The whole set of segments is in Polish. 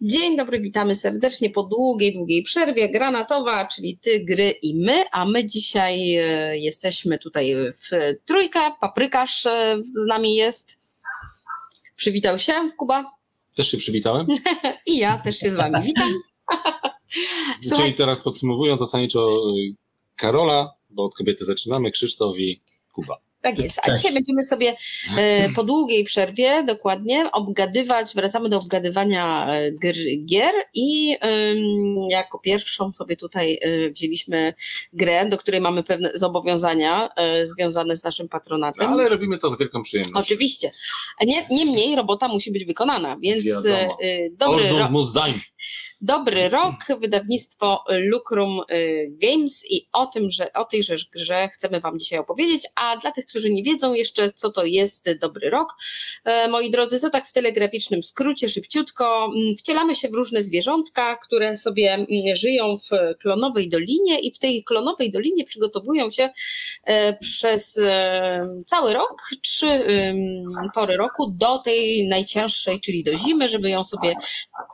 Dzień dobry, witamy serdecznie po długiej, długiej przerwie. Granatowa, czyli ty, gry i my, a my dzisiaj e, jesteśmy tutaj w trójkę. Paprykarz e, z nami jest. Przywitał się, Kuba? Też się przywitałem. I ja też się z wami witam. Słuchaj. Czyli teraz podsumowując zasadniczo y, Karola, bo od kobiety zaczynamy, Krzysztof i Kuba. Tak jest. A Cześć. dzisiaj będziemy sobie e, po długiej przerwie dokładnie obgadywać, wracamy do obgadywania e, gier i jako pierwszą sobie tutaj e, wzięliśmy grę, do której mamy pewne zobowiązania związane z naszym patronatem. ale robimy to z wielką przyjemnością. Oczywiście. Niemniej robota musi być wykonana, więc Wiadomo. dobry rok. Dobry rok, wydawnictwo Lucrum Games i o tym, że o tej grze chcemy Wam dzisiaj opowiedzieć, a dla tych, którzy nie wiedzą jeszcze, co to jest Dobry Rok, e, moi drodzy, to tak w telegraficznym skrócie, szybciutko, mm, wcielamy się w różne zwierzątka, które sobie mm, żyją w klonowej dolinie i w tej klonowej dolinie przygotowują się e, przez cały rok, trzy pory roku do tej najcięższej, czyli do zimy, żeby ją sobie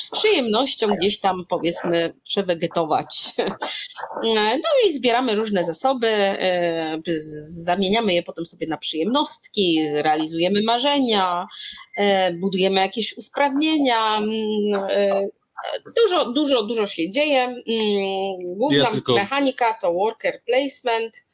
z przyjemnością gdzieś tam powiedzmy przewegetować. No i zbieramy różne zasoby, zamieniamy je potem sobie na przyjemnostki, realizujemy marzenia, e, budujemy jakieś usprawnienia. Mm, e, dużo, dużo, dużo się dzieje. Mm, główna ja tylko... mechanika to worker placement.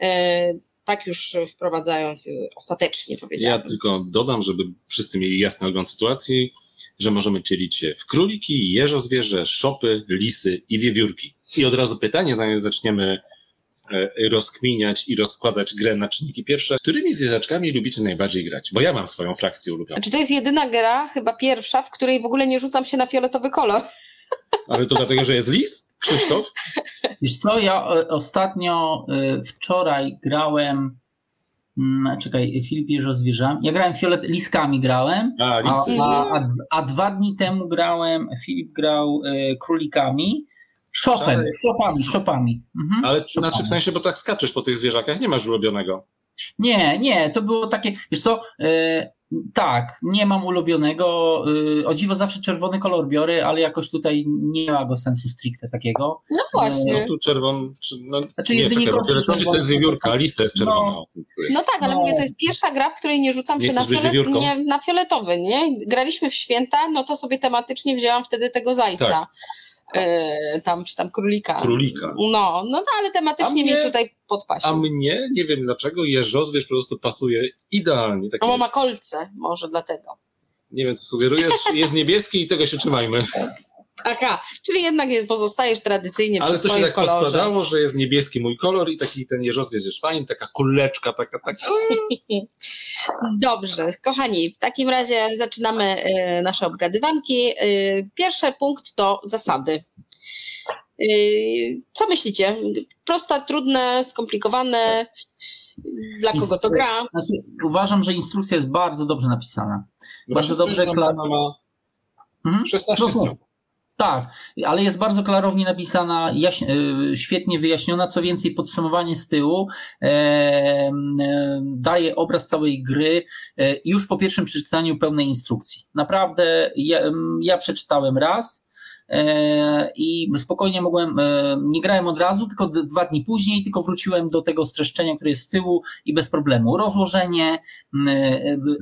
E, tak już wprowadzając ostatecznie powiedziałabym. Ja tylko dodam, żeby wszyscy mieli jasny ogląd sytuacji, że możemy dzielić się w króliki, jeżozwierzę, szopy, lisy i wiewiórki. I od razu pytanie, zanim zaczniemy E, rozkminiać i rozkładać grę na czynniki pierwsze. Którymi zwierzaczkami lubicie najbardziej grać? Bo ja mam swoją frakcję ulubioną. Czy to jest jedyna gra, chyba pierwsza, w której w ogóle nie rzucam się na fioletowy kolor? Ale to dlatego, że jest lis? Krzysztof? Wiesz co, ja e, ostatnio e, wczoraj grałem czekaj, Filip już rozwierzam. Ja grałem fiolet, liskami grałem, a, lisy. a, a, a, dwa dni temu grałem, Filip grał y, królikami, Chopin, szopami, szopami. Mhm. Ale szopami. znaczy w sensie, bo tak skaczesz po tych zwierzakach, nie masz ulubionego. Nie, nie, to było takie, wiesz co, yy, tak, nie mam ulubionego. Yy, o dziwo zawsze czerwony kolor biorę, ale jakoś tutaj nie ma go sensu stricte takiego. No właśnie. No tu czerwon, no, znaczy, nie, czekaj, bo to jest wiewiórka, a lista jest czerwona. No, no tak, ale no. mówię, to jest pierwsza gra, w której nie rzucam nie się na, fiolet, nie, na fioletowy, nie? Graliśmy w święta, no to sobie tematycznie wzięłam wtedy tego zajca. Tak. E, tam, czy tam królika. Królika. No, no to ale tematycznie mnie, mi tutaj podpasił. A mnie, nie wiem dlaczego, jeżozwierz po prostu pasuje idealnie. Tak no, ma kolce, może dlatego. Nie wiem, co sugerujesz. Jest niebieski i tego się trzymajmy. Aha, czyli jednak pozostajesz tradycyjnie Ale przy Ale to się tak kolorze. poskładało, że jest niebieski mój kolor i taki ten jeżozwiec jest fajny, taka kuleczka, taka, taka. Dobrze, kochani, w takim razie zaczynamy e, nasze obgadywanki. E, pierwszy punkt to zasady. Co myślicie? Proste, trudne, skomplikowane? Dla kogo to gra? Znaczy, uważam, że instrukcja jest bardzo dobrze napisana. Bardzo dobrze. Kla... ma mhm. 16 stron. Tak, ale jest bardzo klarownie napisana, jaś, e, świetnie wyjaśniona. Co więcej, podsumowanie z tyłu e, e, daje obraz całej gry e, już po pierwszym przeczytaniu pełnej instrukcji. Naprawdę, ja, ja przeczytałem raz. E, I spokojnie mogłem, e, nie grałem od razu, tylko dwa dni później, tylko wróciłem do tego streszczenia, które jest z tyłu i bez problemu. Rozłożenie,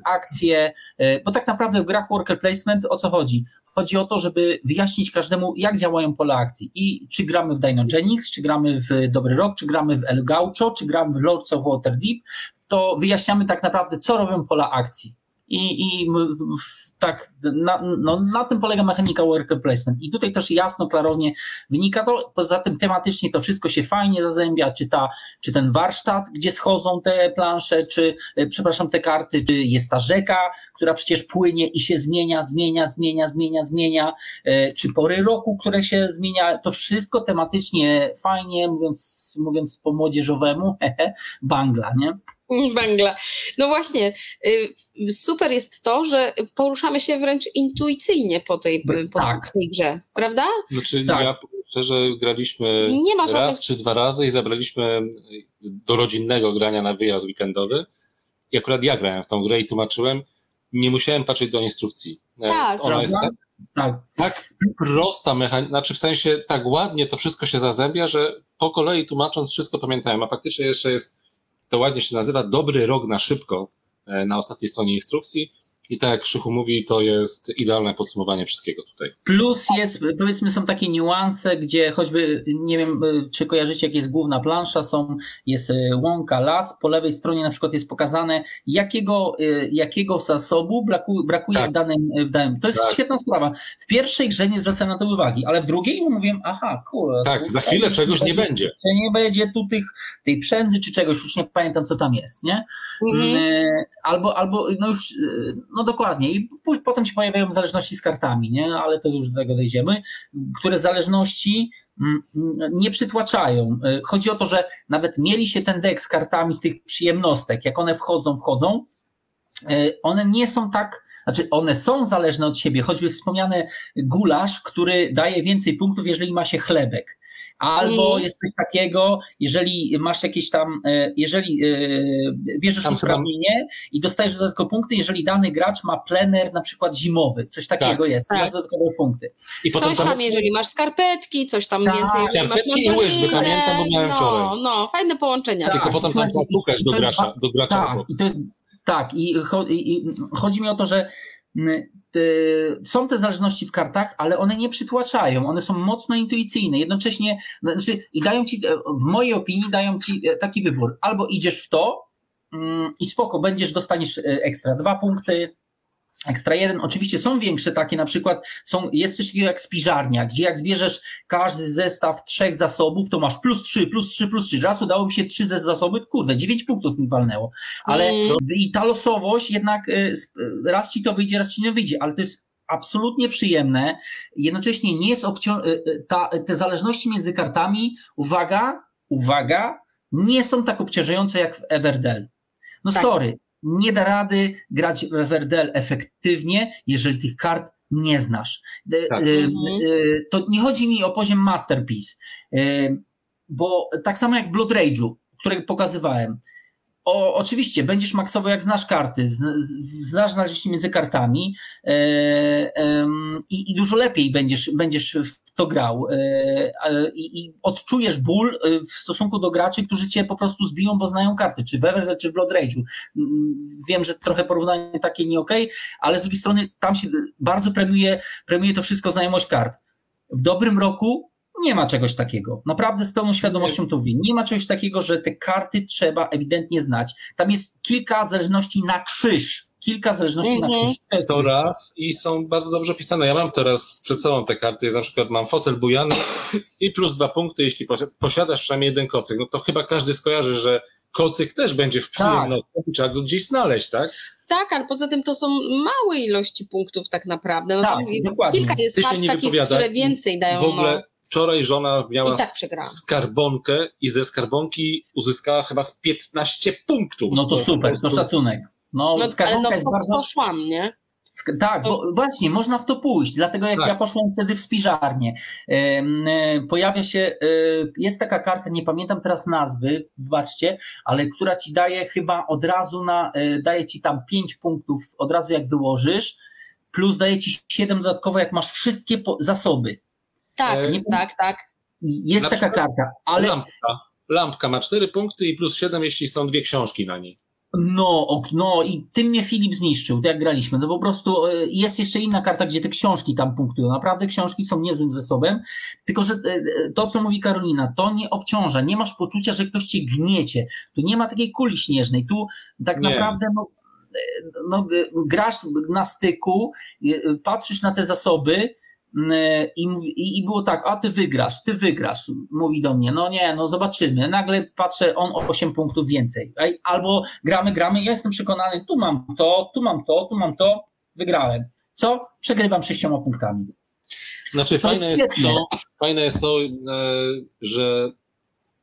akcje, bo tak naprawdę w grach worker placement o co chodzi? Chodzi o to, żeby wyjaśnić każdemu, jak działają pola akcji i czy gramy w Dinogenix, czy gramy w Dobry Rok, czy gramy w El Gaucho, czy gramy w Lords of Waterdeep, to wyjaśniamy tak naprawdę, co robią pola akcji. I, i tak, na, no, na tym polega mechanika worker placement. I tutaj też jasno, klarownie wynika to. Poza tym tematycznie to wszystko się fajnie zazębia, czy, ta, czy ten warsztat, gdzie schodzą te plansze, czy, e, przepraszam, te karty, czy jest ta rzeka, która przecież płynie i się zmienia, zmienia, zmienia, zmienia, zmienia, e, czy pory roku, które się zmienia. To wszystko tematycznie fajnie, mówiąc, mówiąc po młodzieżowemu, hehe, bangla, nie? Bangla. No właśnie, y, super jest to, że poruszamy się wręcz intuicyjnie po tej, po tak. tej grze, prawda? Znaczy tak. ja szczerze graliśmy Nie raz żadnych... czy dwa razy i zabraliśmy do rodzinnego grania na wyjazd weekendowy i akurat ja grałem w tą grę i tłumaczyłem nie musiałem patrzeć do instrukcji. E, tak, Ona prawda? jest tak, tak. tak prosta mechanika, znaczy w sensie tak ładnie to wszystko się zazębia, że po kolei tłumacząc wszystko pamiętałem, a faktycznie jeszcze jest, to ładnie się nazywa, dobry rok na szybko e, na ostatniej stronie instrukcji i tak jak Krzychu mówi, to jest idealne podsumowanie wszystkiego tutaj. Plus jest, powiedzmy, są takie niuanse, gdzie choćby, nie wiem, czy kojarzycie, jak jest główna plansza, są, jest e, łąka, las, po lewej stronie na przykład jest pokazane, jakiego, e, jakiego zasobu brakuje, brakuje tak. w, danym, w danym. To jest tak. świetna sprawa. W pierwszej grze nie zwracałem na to uwagi, ale w drugiej mówiłem, aha, kurde. Tak, za chwilę czegoś nie będzie. Nie będzie tu tych, tej przędzy czy czegoś, już nie pamiętam, co tam jest, nie? Mhm. Albo, albo, no już, no dokładnie. I potem się pojawiają zależności z kartami, nie? Ale to już do tego dojdziemy, które zależności mm, nie przytłaczają. E, chodzi o to, że nawet mieli się ten dek z kartami z tych przyjemnostek, jak one wchodzą, wchodzą, e, one nie są tak, znaczy one są zależne od siebie, choćby wspomniany gulasz, który daje więcej punktów, jeżeli ma się chlebek. Albo jest coś takiego, jeżeli masz jakieś tam, e, jeżeli e, bierzesz tam usprawnienie i dostajesz dodatkowe punkty, jeżeli dany gracz ma plener na przykład zimowy, coś takiego tak, jest, tak. masz dodatkowe punkty. I coś tam, tam, jeżeli masz skarpetki, coś tam tak. więcej, jeżeli skarpetki masz i łyżwy, pamiętam, bo miałem no, wczoraj. No, fajne połączenia. Tylko tak. potem tam pukasz do gracza. Do gracza tak, i to jest, tak, i, i, i chodzi mi o to, że są te zależności w kartach, ale one nie przytłaczają, one są mocno intuicyjne, jednocześnie, znaczy, i dają ci, w mojej opinii, dają ci e, taki wybór, albo idziesz w to mm, i spoko, będziesz, dostaniesz e, ekstra dwa punkty, Ekstra jeden, oczywiście są większe takie, na przykład są, jest coś takiego jak spiżarnia, gdzie jak zbierzesz każdy zestaw trzech zasobów, to masz plus trzy, plus trzy, plus trzy. Raz udało mi się trzy ze zasoby, kurde, dziewięć punktów mi walnęło. Ale mm. i ta losowość jednak y, raz ci to wyjdzie, raz ci nie wyjdzie, ale to jest absolutnie przyjemne. Jednocześnie nie jest obcią- y, y, ta, te zależności między kartami, uwaga, uwaga, nie są tak obciążające jak w Everdell. No tak. sorry, nie da rady grać w Everdell efektywnie, jeżeli tych kart nie znasz. E, tak. E, mhm. e, to nie chodzi mi o poziom Masterpiece, bo tak samo jak Blood Rage'u, który pokazywałem, o, oczywiście, będziesz maksowo jak znasz karty, znasz znaleźć między kartami e, i, dużo lepiej będziesz, będziesz w to grał e, i, odczujesz ból e, w stosunku do graczy, którzy cię po prostu zbiją, bo znają karty, czy w czy w Blood Rage'u. Mm, wiem, że trochę porównanie takie nie okej, okay, ale z drugiej strony tam się bardzo premiuje, premiuje to wszystko znajomość kart. W dobrym roku nie ma czegoś takiego. Naprawdę z pełną świadomością to mówię. Nie ma czegoś takiego, że te karty trzeba ewidentnie znać. Tam jest kilka zależności na krzyż. Kilka zależności mm -hmm. na mhm. krzyż. To, to raz i są bardzo dobrze pisane. Ja mam teraz przed sobą te karty. Ja na przykład mam fotel bujany i plus dwa punkty, jeśli posiadasz przynajmniej jeden kocyk. No to chyba każdy skojarzy, że kocyk też będzie w przyjemności, tak. trzeba go gdzieś znaleźć, tak? Tak, ale poza tym to są małe ilości punktów tak naprawdę. No tak, dokładnie. Kilka jest Ty kart takich, które więcej dają. W ogóle no Wczoraj żona miała tak skarbonkę i ze skarbonki uzyskała chyba z 15 punktów. No to super, no szacunek. No, no skarbonka ale no, jest bardzo... poszłam, nie? Tak, bo właśnie, można w to pójść, dlatego jak tak. ja poszłem wtedy w spiżarnię, e, pojawia się, e, jest taka karta, nie pamiętam teraz nazwy, wybaczcie, ale która ci daje chyba od razu na, e, daje ci tam 5 punktów od razu jak wyłożysz, plus daje ci 7 dodatkowo jak masz wszystkie zasoby. Tak, e, tak, tak. Jest taka karta, ale... Lampka. Lampka ma cztery punkty i plus siedem, jeśli są dwie książki na niej. No, no i tym mnie Filip zniszczył, jak graliśmy. No po prostu e, jest jeszcze inna karta, gdzie te książki tam punktują. Naprawdę książki są niezłym zasobem, tylko że e, to, co mówi Karolina, to nie obciąża. Nie masz poczucia, że ktoś cię gniecie. Tu nie ma takiej kuli śnieżnej. Tu tak nie. naprawdę no, no, grasz na styku, patrzysz na te zasoby, Mm, i, i było tak, a ty wygrasz, ty wygrasz, mówi do mnie, no nie, no zobaczymy. Nagle patrzę, on o 8 punktów więcej. Albo gramy, gramy, ja jestem przekonany, tu mam to, tu mam to, tu mam to, wygrałem. Co? Przegrywam sześcioma punktami. Znaczy, to fajne jest, jest, to, fajne jest to, e, że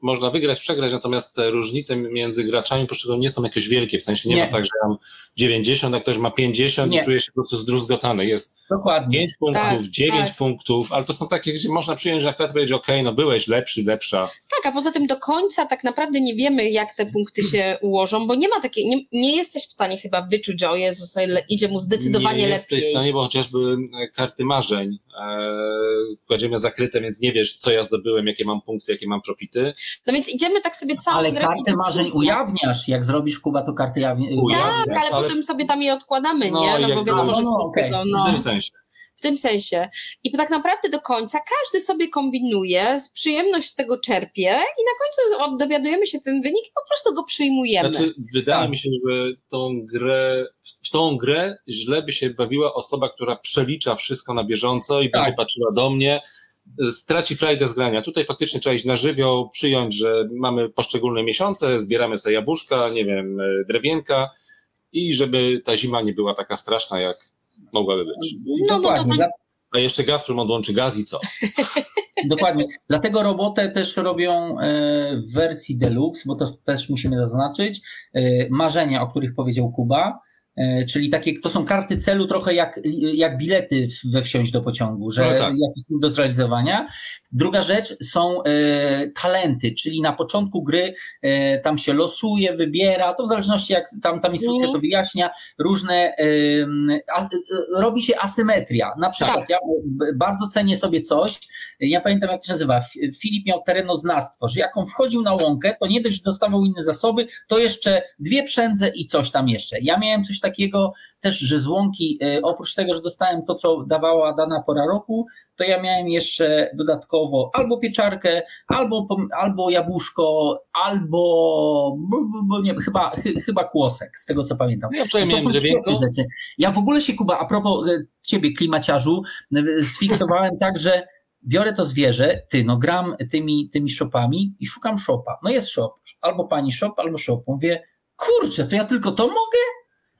można wygrać, przegrać, natomiast te różnice między graczami poszczególnymi nie są jakieś wielkie, w sensie nie, nie. ma tak, że ja mam 90, a ktoś ma 50 nie. i czuje się po prostu zdruzgotany. Jest Dokładnie. 5 punktów, tak, 9 tak. punktów, ale to są takie, gdzie można przyjąć, że akurat powiedzieć, ok, no byłeś lepszy, lepsza. Tak, a poza tym do końca tak naprawdę nie wiemy, jak te punkty się ułożą, bo nie ma takiej, nie, nie jesteś w stanie chyba wyczuć, o Jezus, idzie mu zdecydowanie nie lepiej. Nie jesteś w stanie, bo chociażby e, karty marzeń e, kładziemy zakryte, więc nie wiesz, co ja zdobyłem, jakie mam punkty, jakie mam profity. No więc idziemy tak sobie całą Ale karty marzeń ujawniasz, jak zrobisz Kuba, to karty ujawniasz. Tak, ale, ale, potem sobie tam je odkładamy, no, nie? No bo wiadomo, że no, okay. no. W tym sensie w tym sensie. I tak naprawdę do końca każdy sobie kombinuje, z przyjemność z tego czerpie i na końcu dowiadujemy się ten wynik i po prostu go przyjmujemy. Znaczy, wydaje tak. mi się, że tą grę, w tą grę źle by się bawiła osoba, która przelicza wszystko na bieżąco i tak. będzie patrzyła do mnie, straci frajdę z grania. Tutaj faktycznie trzeba iść na żywioł, przyjąć, że mamy poszczególne miesiące, zbieramy sobie jabłuszka, nie wiem, drewienka i żeby ta zima nie była taka straszna, jak mogłaby być. No, Dokładnie. No to, to... A jeszcze Gazprom odłączy gaz i co? Dokładnie. Dlatego robotę też robią e, w wersji deluxe, bo to też musimy zaznaczyć. E, marzenia, o których powiedział Kuba E, czyli takie, to są karty celu trochę jak, jak bilety we wsiąść do pociągu, że no tak. jakiś do zrealizowania. Druga rzecz są e, talenty, czyli na początku gry e, tam się losuje, wybiera, to w zależności jak tam, tam instrukcja mm. to wyjaśnia, różne, e, a, e, robi się asymetria. Na przykład tak. ja bardzo cenię sobie coś, ja pamiętam jak to się nazywa, Filip miał terenoznawstwo, że jak on wchodził na łąkę, to nie dość, dostawał inne zasoby, to jeszcze dwie przędze i coś tam jeszcze. Ja miałem coś takiego też, że z łąki, e, oprócz tego, że dostałem to, co dawała dana pora roku, to ja miałem jeszcze dodatkowo albo pieczarkę, albo, albo jabłuszko, albo bo nie, chyba, chyba kłosek, z tego co pamiętam. Ja wczoraj miałem drewienko. Ja w ogóle się, Kuba, a propos e, ciebie, klimaciarzu, sfiksowałem tak, że biorę to zwierzę, ty, no gram tymi, tymi shopami i szukam shopa. No jest shop, albo pani shop, albo shop. Mówię, kurczę, to ja tylko to mogę?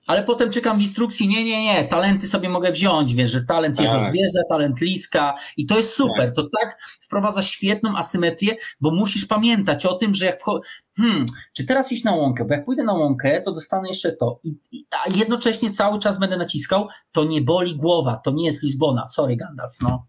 Ale potem czekam w instrukcji, nie, nie, nie, talenty sobie mogę wziąć, wiesz, że talent tak. zwierzę, talent liska i to jest super, tak. to tak wprowadza świetną asymetrię, bo musisz pamiętać o tym, że jak wcho- hmm, czy teraz iść na łąkę, bo jak pójdę na łąkę, to dostanę jeszcze to, I, i, a jednocześnie cały czas będę naciskał, to nie boli głowa, to nie jest Lizbona, sorry Gandalf, no.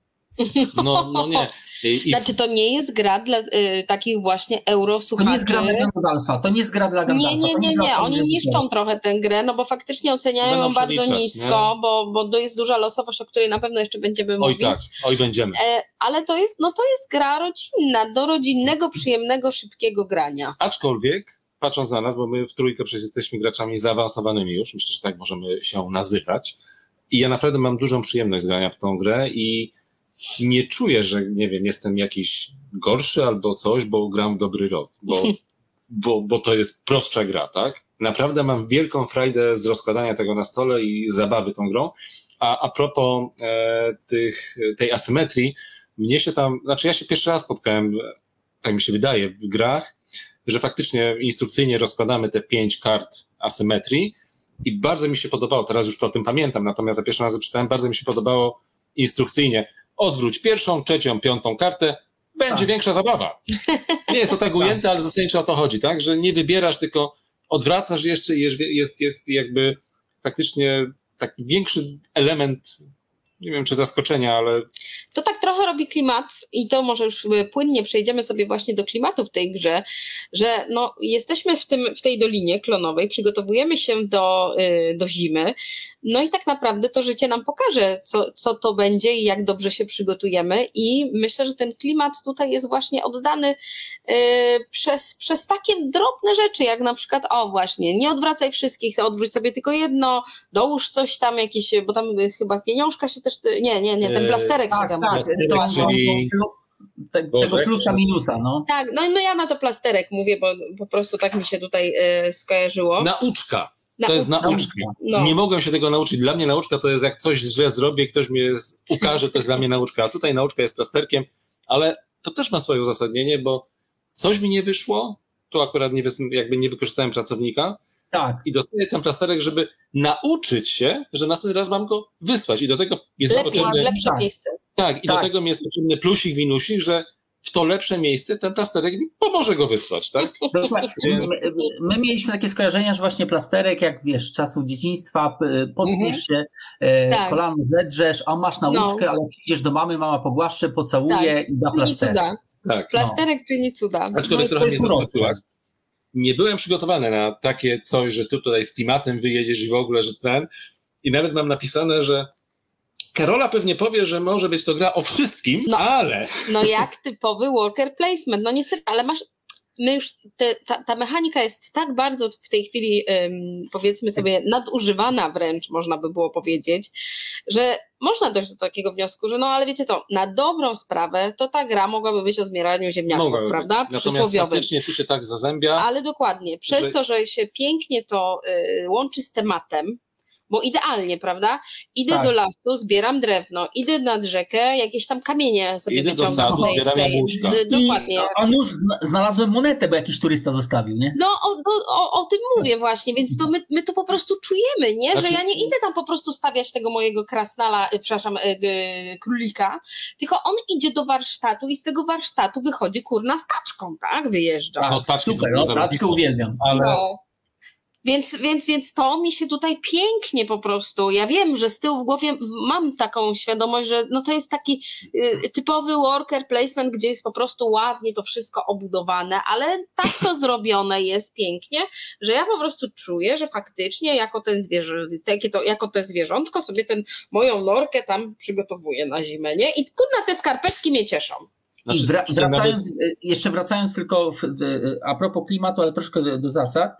No, no nie. I... Znaczy to nie jest gra dla y, takich właśnie eurosłuchaczy. To nie jest gra dla Gandalfa, to nie jest gra dla Gandalfa. Nie, nie, nie, nie, oni niszczą trochę tę grę, no bo faktycznie oceniają ją bardzo nisko, bo, bo to jest duża losowość, o której na pewno jeszcze będziemy oj mówić. Oj tak, oj będziemy. E, ale to jest, no to jest gra rodzinna, do rodzinnego, przyjemnego, szybkiego grania. Aczkolwiek patrząc na nas, bo my w trójkę przecież jesteśmy graczami zaawansowanymi już, myślę, że tak możemy się nazywać. I ja naprawdę mam dużą przyjemność z grania w tą grę i nie czuję, że nie wiem, jestem jakiś gorszy albo coś, bo gram dobry rok, bo, bo, bo to jest prostsza gra, tak? Naprawdę mam wielką frajdę z rozkładania tego na stole i zabawy tą grą. A, a propos e, tych, tej asymetrii, mnie się tam, znaczy ja się pierwszy raz spotkałem, tak mi się wydaje, w grach, że faktycznie instrukcyjnie rozkładamy te pięć kart asymetrii i bardzo mi się podobało, teraz już o tym pamiętam, natomiast za pierwszym razem czytałem, bardzo mi się podobało instrukcyjnie odwróć pierwszą, trzecią, piątą kartę, będzie tak. większa zabawa. Nie jest to tak ujęte, tak. ale zasadniczo o to chodzi, tak? Że nie wybierasz, tylko odwracasz jeszcze i jest, jest, jest jakby faktycznie taki większy element nie wiem czy zaskoczenia, ale. To tak trochę robi klimat, i to może już płynnie przejdziemy sobie właśnie do klimatu w tej grze, że no, jesteśmy w, tym, w tej dolinie klonowej, przygotowujemy się do, y, do zimy, no i tak naprawdę to życie nam pokaże, co, co to będzie i jak dobrze się przygotujemy. I myślę, że ten klimat tutaj jest właśnie oddany yy, przez, przez takie drobne rzeczy, jak na przykład, o właśnie, nie odwracaj wszystkich, odwróć sobie tylko jedno, dołóż coś tam jakieś, bo tam chyba pieniążka się też, nie, nie, nie, ten plasterek yy, się tam. Tak, tak, czyli... Te, tego plusa minusa, no. Tak, no i my ja na to plasterek mówię, bo po prostu tak mi się tutaj y, skojarzyło. Nauczka to jest nauczka. No. Nie mogłem się tego nauczyć. Dla mnie nauczka to jest jak coś źle zrobię, ktoś mnie ukaże, to jest dla mnie nauczka. A tutaj nauczka jest plasterkiem, ale to też ma swoje uzasadnienie, bo coś mi nie wyszło, tu akurat nie, jakby nie wykorzystałem pracownika, tak. I dostaję ten plasterek, żeby nauczyć się, że następny raz mam go wysłać. I do tego jest Lepiej, potrzebny. lepsze miejsce. Tak, i tak. do tego mi jest potrzebny plusik, minusik, że w to lepsze miejsce, ten plasterek pomoże go wysłać, tak? Dokładnie. My, my, mieliśmy takie skojarzenia, że właśnie plasterek, jak wiesz, czasów dzieciństwa, podpisz się, mhm. tak. kolano zedrzesz, a masz nauczkę, no. ale przyjdziesz do mamy, mama pogłaszcze, pocałuje tak. i da plasterek. Cuda. Tak. Plasterek no. czyni cuda. Aczkolwiek no trochę mnie zaskoczyłaś. Nie byłem przygotowany na takie coś, że ty tutaj z klimatem wyjedziesz i w ogóle, że ten. I nawet mam napisane, że Karola pewnie powie, że może być to gra o wszystkim, no, ale. No jak typowy worker placement. No niestety, ale masz. My już te, ta, ta mechanika jest tak bardzo w tej chwili, powiedzmy sobie, nadużywana wręcz, można by było powiedzieć, że można dojść do takiego wniosku, że no ale wiecie co, na dobrą sprawę to ta gra mogłaby być o zmieraniu ziemniaków, mogłaby prawda? Być. Natomiast faktycznie tu się tak zazębia. Ale dokładnie, przez że... to, że się pięknie to y, łączy z tematem, bo idealnie, prawda? Idę tak. do lasu, zbieram drewno, idę nad rzekę, jakieś tam kamienie sobie idę wyciągam z tej, z tej dokładnie. A nóż znalazłem monetę, bo jakiś turysta zostawił, nie? No, o, o, o tym mówię właśnie, więc to my, my to po prostu czujemy, nie? Znaczy... Że ja nie idę tam po prostu stawiać tego mojego krasnala, y, przepraszam, y, y, królika, tylko on idzie do warsztatu i z tego warsztatu wychodzi kurna z taczką, tak? Wyjeżdża. A, taczki Super, no, taczkę uwielbiam. Ale... No. Więc, więc, więc to mi się tutaj pięknie po prostu. Ja wiem, że z tyłu w głowie mam taką świadomość, że no to jest taki y, typowy worker placement, gdzie jest po prostu ładnie to wszystko obudowane, ale tak to zrobione jest pięknie, że ja po prostu czuję, że faktycznie jako ten zwierzę, takie to, jako te zwierzątko sobie ten moją norkę tam przygotowuję na zimę, nie? I kurna te skarpetki mnie cieszą. Znaczy, I wra- wracając, nawet... Y, jeszcze wracając tylko w, y, a propos klimatu, ale troszkę do, do zasad,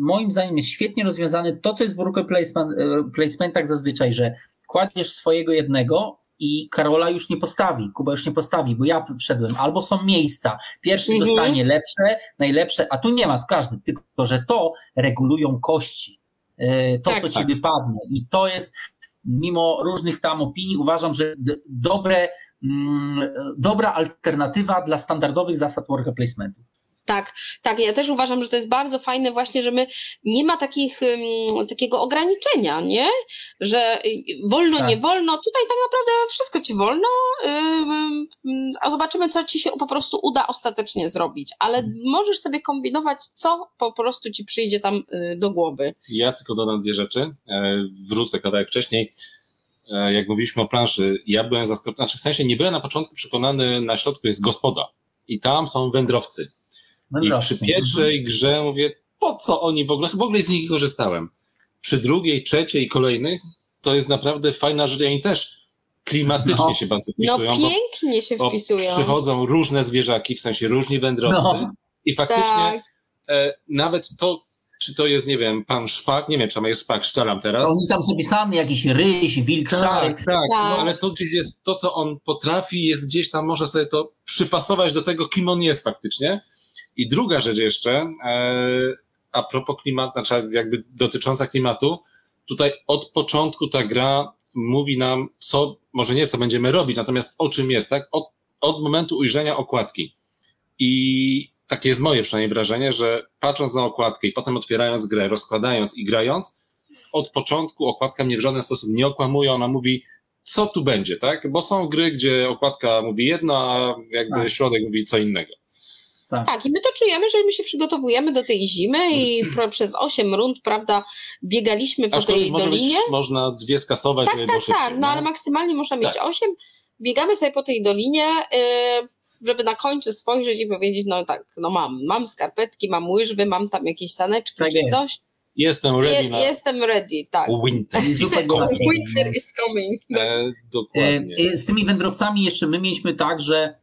moim zdaniem jest świetnie rozwiązane to, co jest w worker placement, e, placementach zazwyczaj, że kładziesz swojego jednego i Karola już nie postawi, Kuba już nie postawi, bo ja wszedłem. Albo są miejsca. Pierwszy mhm. dostanie lepsze, najlepsze, a tu nie ma, każdy, tylko że to regulują kości. E, to, tak, co ci tak. wypadnie. I to jest, mimo różnych tam opinii, uważam, że dobre, mm, dobra alternatywa dla standardowych zasad worker placementu. Tak, tak. Ja też uważam, że to jest bardzo fajne właśnie, że my nie ma takich, um, takiego ograniczenia, nie? Że y, wolno, tak. nie wolno. Tutaj tak naprawdę wszystko ci wolno, yy, a zobaczymy, co ci się po prostu uda ostatecznie zrobić. Ale hmm. możesz sobie kombinować, co po prostu ci przyjdzie tam do głowy. Ja tylko dodam dwie rzeczy. E, wrócę kawałek wcześniej e, jak mówiliśmy o planszy, ja byłem zaskoczony, znaczy w sensie nie byłem na początku przekonany, na środku jest gospoda i tam są wędrowcy. I przy pierwszej mhm. grze mówię, po co oni w ogóle, w ogóle z nich korzystałem. Przy drugiej, trzeciej i kolejnych to jest naprawdę fajna rzecz. Oni też klimatycznie no. się bardzo wpisują. No pięknie się wpisują. Przychodzą różne zwierzaki, w sensie różni wędrowcy no. i faktycznie tak. e, nawet to, czy to jest, nie wiem, pan szpak, nie wiem, czy tam jest szpak, szczelam teraz. Oni tam sobie sami, jakiś ryś, wilk, tak, szarek. Tak, tak, no, ale to gdzieś jest, to co on potrafi, jest gdzieś tam, może sobie to przypasować do tego, kim on jest faktycznie. I druga rzecz jeszcze, e, a propos klimatu, znaczy jakby dotycząca klimatu, tutaj od początku ta gra mówi nam, co, może nie co będziemy robić, natomiast o czym jest, tak? Od, od momentu ujrzenia okładki. I takie jest moje przynajmniej wrażenie, że patrząc na okładkę i potem otwierając grę, rozkładając i grając, od początku okładka mnie w żaden sposób nie okłamuje, ona mówi, co tu będzie, tak? Bo są gry, gdzie okładka mówi jedno, a jakby tak. środek mówi co innego. Tak. tak, i my to czujemy, że my się przygotowujemy do tej zimy i przez 8 rund, prawda, biegaliśmy po tej dolinie. Być, można dwie skasować. Tak, tak, tak, no ale maksymalnie można mieć tak. 8. Biegamy sobie po tej dolinie, y, żeby na końcu spojrzeć i powiedzieć, no tak, no mam, mam skarpetki, mam łyżwy, mam tam jakieś saneczki tak czy jest. coś. Jestem ready. Je, jestem ready, tak. Winter is coming. Winter is coming. E, dokładnie. E, z tymi wędrowcami jeszcze my mieliśmy tak, że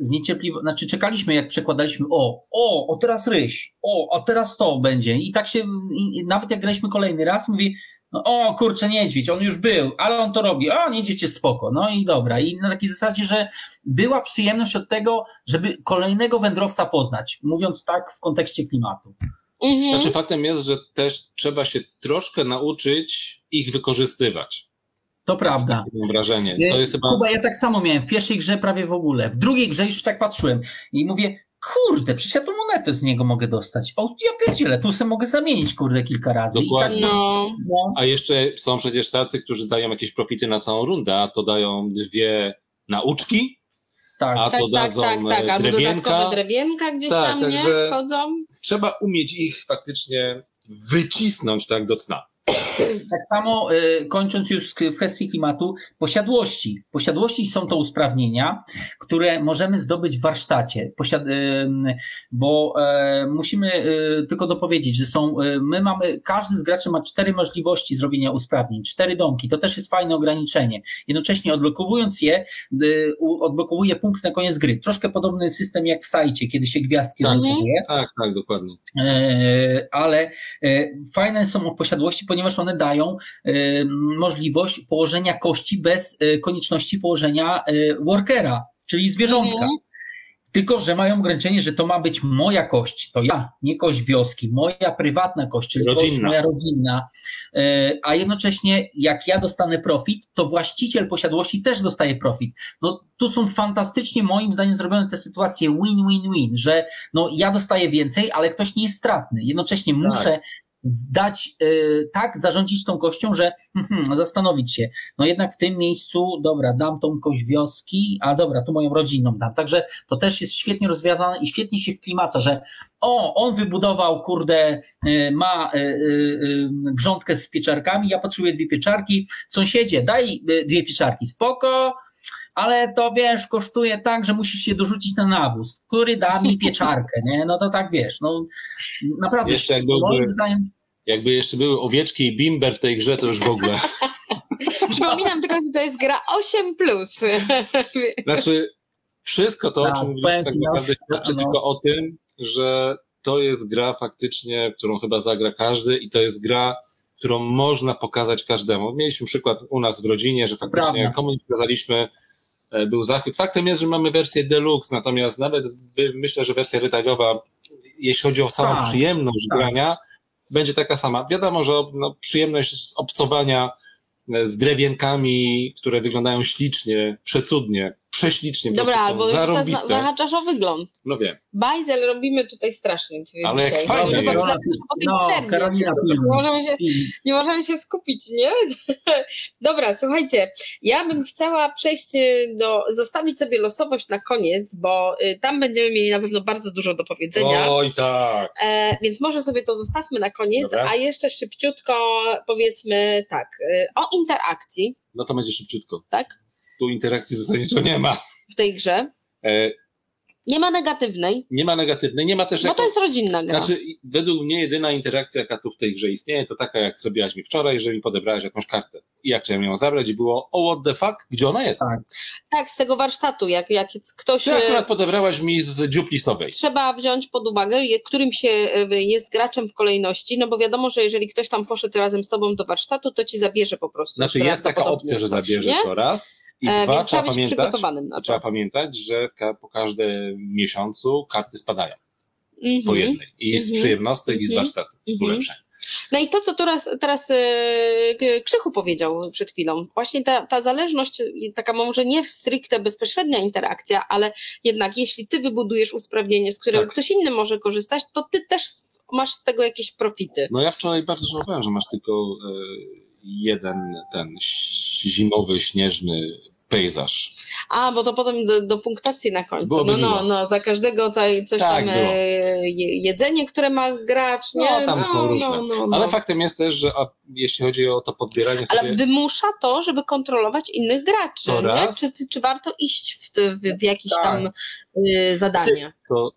z niecierpliwością, znaczy czekaliśmy, jak przekładaliśmy, o, o, o teraz ryś, o, a teraz to będzie. I tak się, i nawet jak graliśmy kolejny raz, mówi, no, o kurczę, niedźwiedź, on już był, ale on to robi, o, niedźwiedź jest spoko, no i dobra. I na takiej zasadzie, że była przyjemność od tego, żeby kolejnego wędrowca poznać, mówiąc tak w kontekście klimatu. Mhm. Znaczy faktem jest, że też trzeba się troszkę nauczyć ich wykorzystywać. To prawda. Mam wrażenie. To jest chyba... Kuba, ja tak samo miałem. W pierwszej grze prawie w ogóle. W drugiej grze już tak patrzyłem i mówię, kurde, przecież ja tu monetę z niego mogę dostać. O, ja pierdzielę, tu sobie mogę zamienić, kurde, kilka razy. Dokładnie. Tak, no. no. A jeszcze są przecież tacy, którzy dają jakieś profity na całą rundę, a to dają dwie nauczki tak. a tak, to tak, dadzą tak, tak, tak. drewienka. dodatkowe drewienka gdzieś tak, tam nie wchodzą. Trzeba umieć ich faktycznie wycisnąć tak do cna. Tak samo y, kończąc już w kwestii klimatu, posiadłości. Posiadłości są to usprawnienia, które możemy zdobyć w warsztacie, Posiad y, bo e, musimy tylko dopowiedzieć, że są, my mamy, każdy z graczy ma cztery możliwości zrobienia usprawnień, cztery domki, to też jest fajne ograniczenie. Jednocześnie odblokowując je, odblokowuje punkt na koniec gry. Troszkę podobny system jak w sajcie, kiedy się gwiazdki tak, odblokuje. Tak, tak, dokładnie. E, ale e, fajne są posiadłości, ponieważ one dają y, możliwość położenia kości bez y, konieczności położenia y, workera, czyli zwierzątka. Mhm. Tylko, że mają ograniczenie, że to ma być moja kość, to ja, nie kość wioski, moja prywatna kość, czyli rodzinna. kość moja rodzinna. A jednocześnie, jak ja dostanę profit, to właściciel posiadłości też dostaje profit. No, tu są fantastycznie, moim zdaniem, zrobione te sytuacje win-win-win, że no, ja dostaję więcej, ale ktoś nie jest stratny. Jednocześnie tak. muszę dać y, tak zarządzić tą kością, że hmm, zastanowić się, no jednak w tym miejscu, dobra, dam tą kość wioski, a dobra, tu moją rodzinną dam. Także to też jest świetnie rozwiązane i świetnie się wklimaca, że o, on wybudował, kurde, y, ma y, grządkę z pieczarkami, ja potrzebuję dwie pieczarki, sąsiedzie, daj dwie pieczarki, spoko, ale to wiesz, kosztuje tak, że musisz się dorzucić na nawóz, który da mi pieczarkę, nie? No to tak wiesz, no naprawdę, jeszcze jakby, moim zdaniem... Jakby jeszcze były owieczki i bimber w tej grze, to już w ogóle. Przypominam tylko, że to jest gra 8+. Plus. Znaczy, wszystko to, o czym mówiliśmy, tak naprawdę świadczy no. tylko o tym, że to jest gra faktycznie, którą chyba zagra każdy i to jest gra, którą można pokazać każdemu. Mieliśmy przykład u nas w rodzinie, że faktycznie komu nie pokazaliśmy był zachwyt. Faktem jest, że mamy wersję deluxe, natomiast nawet myślę, że wersja retagowa, jeśli chodzi o samą tak, przyjemność tak. grania, będzie taka sama. Wiadomo, że no, przyjemność z obcowania z drewienkami, które wyglądają ślicznie, przecudnie, prześlicznie. Dobra, albo już zahaczasz o wygląd. No wiem. Bajzel robimy tutaj strasznie Ale dzisiaj. jak fajnie no, jest. No, Karolina, nie, możemy się, nie możemy się skupić, nie? Dobra, słuchajcie, ja bym chciała przejść do, zostawić sobie losowość na koniec, bo y, tam będziemy mieli na pewno bardzo dużo do powiedzenia. Oj, tak. E, więc może sobie to zostawmy na koniec, Dobra. a jeszcze szybciutko powiedzmy tak, y, o interakcji. No to będzie szybciutko. Tak? Tu interakcji zasadniczo nie ma. W tej grze? E, nie ma negatywnej. Nie ma negatywnej, nie ma też. Bo jako, to jest rodzinna gra. Znaczy, według mnie jedyna interakcja, jaka tu w tej grze istnieje, to taka, jak zrobiłaś mi wczoraj, że mi podebrałaś jakąś kartę. I jak chciałem ją zabrać, i było, o what the fuck, gdzie ona jest? Tak, tak z tego warsztatu, jak, jak ktoś. Ty akurat podebrałaś mi z dziuplisowej. Trzeba wziąć pod uwagę, którym się e, jest graczem w kolejności, no bo wiadomo, że jeżeli ktoś tam poszedł razem z tobą do warsztatu, to ci zabierze po prostu. Znaczy, jest taka opcja, że zabierze nie? to raz. I e, dwa, trzeba, pamiętać, trzeba pamiętać, że po każdym miesiącu karty spadają. Mm -hmm. Po jednej. I z mm -hmm. przyjemnostek, i z mhm. warsztatu. Mm -hmm. ulepszeń. No i to, co teraz, teraz Krzychu powiedział przed chwilą, właśnie ta, ta zależność, taka może nie stricte bezpośrednia interakcja, ale jednak jeśli ty wybudujesz usprawnienie, z którego tak. ktoś inny może korzystać, to ty też masz z tego jakieś profity. No ja wczoraj bardzo żałowałem, że masz tylko e, jeden ten zimowy, śnieżny pejzaż. A, bo to potem do, do punktacji na końcu. Byłoby no, no, no, za każdego tutaj coś tak, tam e, jedzenie, które ma gracz, nie? No, tam no, są no, różne. No, no, Ale faktem jest też, że a, jeśli chodzi o to podbieranie sobie... Ale wymusza to, żeby kontrolować innych graczy, nie? Czy, czy warto iść w, w, w jakieś tak. tam y, zadanie? To,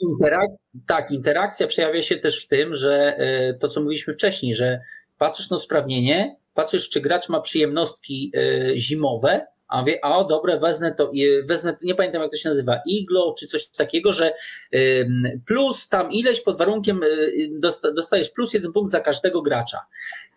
Interak tak, interakcja przejawia się też w tym, że y, to, co mówiliśmy wcześniej, że patrzysz na usprawnienie, patrzysz, czy gracz ma przyjemnostki y, zimowe, a wie, a dobre, wezmę to, wezmę, nie pamiętam jak to się nazywa, iglo, czy coś takiego, że plus tam ileś pod warunkiem y, dostajesz plus jeden punkt za każdego gracza.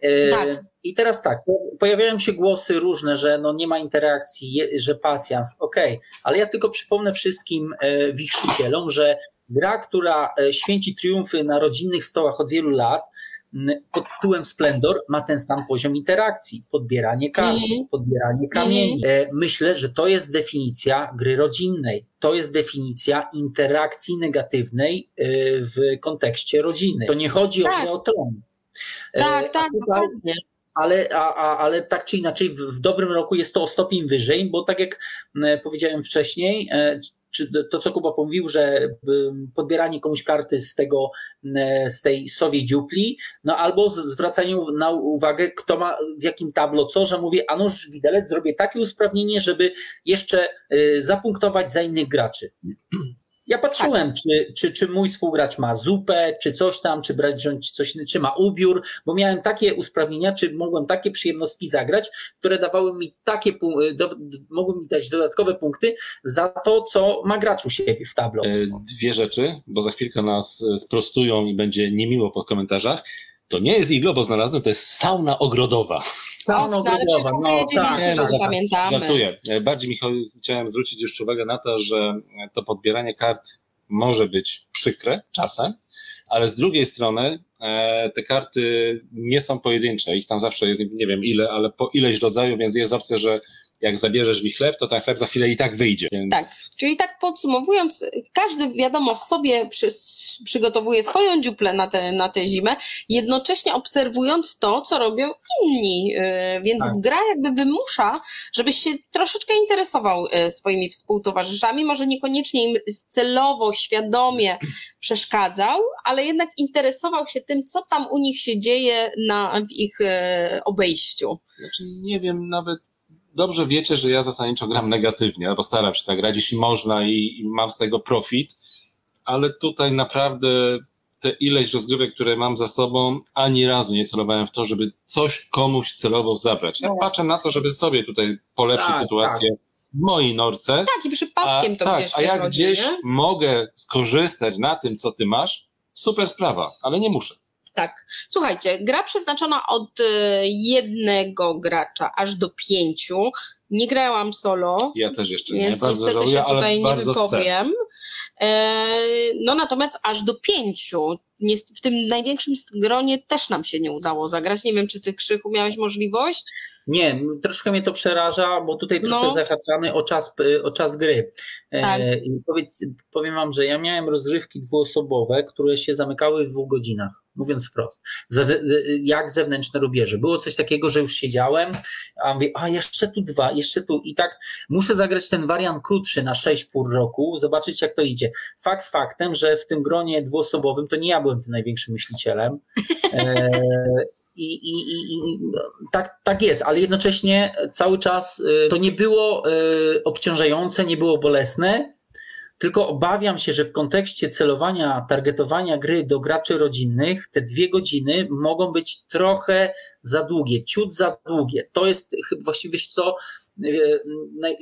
Y, tak. I teraz tak, pojawiają się głosy różne, że no nie ma interakcji, że pasjans, okej, okay. ale ja tylko przypomnę wszystkim e, wichrzycielom, że gra, która święci triumfy na rodzinnych stołach od wielu lat, pod tytułem Splendor ma ten sam poziom interakcji. Podbieranie kart, mm. podbieranie kamieni. Mm. Myślę, że to jest definicja gry rodzinnej. To jest definicja interakcji negatywnej e, w kontekście rodziny. To nie chodzi tak. o tron. Tak, tak, tutaj, dokładnie. ale, a, a, ale tak czy inaczej w, w dobrym roku jest to o stopień wyżej, bo tak jak e, powiedziałem wcześniej, e, czy to, co Kuba mówił, że podbieranie komuś karty z tego, z tej sowiej dziupli, no albo zwracanie na uwagę, kto ma w jakim tablo co, że mówię, a noż widelec, zrobię takie usprawnienie, żeby jeszcze zapunktować za innych graczy. Ja patrzyłem, tak. czy, czy, czy mój współgracz ma zupę, czy coś tam, czy brać coś innego, czy ma ubiór, bo miałem takie usprawnienia, czy mogłem takie przyjemnostki zagrać, które dawały mi takie, do, mogły mi dać dodatkowe punkty za to, co ma gracz u siebie w tablo. E, dwie rzeczy, bo za chwilkę nas e, sprostują i będzie niemiło po komentarzach. To nie jest iglo, bo znalazłem, to jest sauna ogrodowa. Sauna ogrodowa, no, tak. Nie, no, pamiętamy. Żartuję. E, bardziej Michał, chciałem zwrócić jeszcze uwagę na to, że to podbieranie kart może być przykre czasem, ale z drugiej strony e, te karty nie są pojedyncze, ich tam zawsze jest nie wiem ile, ale po ileś rodzaju, więc jest opcja, że jak zabierzesz mi chleb, to ten chleb za chwilę i tak wyjdzie. Więc... Tak, czyli tak podsumowując, każdy wiadomo sobie przy, przygotowuje swoją dziuplę na tę na tę zimę, jednocześnie obserwując to, co robią inni, yy, więc tak. gra jakby wymusza, żebyś się troszeczkę interesował yy, swoimi współtowarzyszami, może niekoniecznie im celowo, świadomie przeszkadzał, ale jednak interesował się tym, co tam u nich się dzieje na, w ich yy, obejściu. Znaczy, nie wiem nawet dobrze wiecie, że ja zasadniczo gram negatywnie, albo staram się tak grać, jeśli można i, i mam z tego profit, ale tutaj naprawdę te ileś rozgrywek, które mam za sobą, ani razu nie celowałem w to, żeby coś komuś celowo zabrać. Ja no. patrzę na to, żeby sobie tutaj polepszyć tak, sytuację tak. w mojej norce. Tak, i przypadkiem a, to tak, gdzieś A jak gdzieś nie? mogę skorzystać na tym, co ty masz, super sprawa, ale nie muszę. Tak. Słuchajcie, gra przeznaczona od y, jednego gracza aż do pięciu. Nie grałam solo. Ja też jeszcze nie. Więc bardzo niestety żałuję, się tutaj nie wypowiem. Chcę. No natomiast aż do pięciu. W tym największym gronie też nam się nie udało zagrać. Nie wiem, czy ty Krzychu miałeś możliwość? Nie, troszkę mnie to przeraża, bo tutaj no. trochę zahaczamy o czas, o czas gry. E, tak. E, powiedz, powiem wam, że ja miałem rozrywki dwuosobowe, które się zamykały w dwóch godzinach mówiąc wprost, jak zewnętrzne rubieże. Było coś takiego, że już siedziałem, a mówię, a jeszcze tu dwa, jeszcze tu i tak muszę zagrać ten wariant krótszy na 6,5 roku, zobaczyć jak to idzie. Fakt faktem, że w tym gronie dwuosobowym to nie ja byłem tym największym myślicielem. E, i, i, i, i tak, tak jest, ale jednocześnie cały czas y, to nie było y, obciążające, nie było bolesne, tylko obawiam się, że w kontekście celowania, targetowania gry do graczy rodzinnych, te dwie godziny mogą być trochę za długie, ciut za długie. To jest właściwie co, e,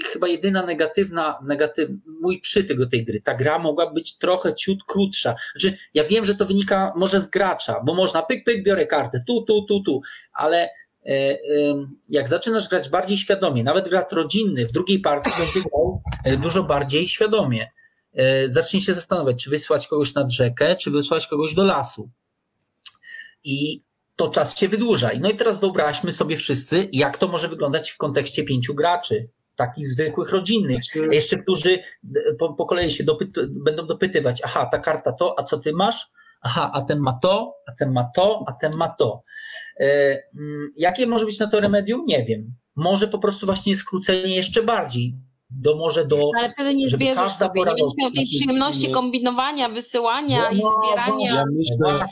chyba jedyna negatywna, negatyw, mój przytyk do tej gry. Ta gra mogła być trochę ciut krótsza. Znaczy, ja wiem, że to wynika może z gracza, bo można pyk, pyk, biorę kartę, tu, tu, tu, tu, ale e, jak zaczynasz grać bardziej świadomie, nawet gracz rodzinny w drugiej partii będzie grał e, dużo bardziej świadomie. E, zacznie się zastanawiać, czy wysłać kogoś nad rzekę, czy wysłać kogoś do lasu. I to czas się wydłuża. No i teraz wyobraźmy sobie wszyscy, jak to może wyglądać w kontekście pięciu graczy, takich zwykłych, rodzinnych. A jeszcze którzy po, po kolei się dopyt, będą dopytywać, aha, ta karta to, a co ty masz? Aha, a ten ma to, a ten ma to, a ten ma to. E, mm, jakie może być na to remedium? Nie wiem. Może po prostu właśnie skrócenie jeszcze bardziej, do może do. Ale wtedy nie zbierzesz sobie, nie będziesz miał tej przyjemności kombinowania, wysyłania no, i zbierania. Ja myślę,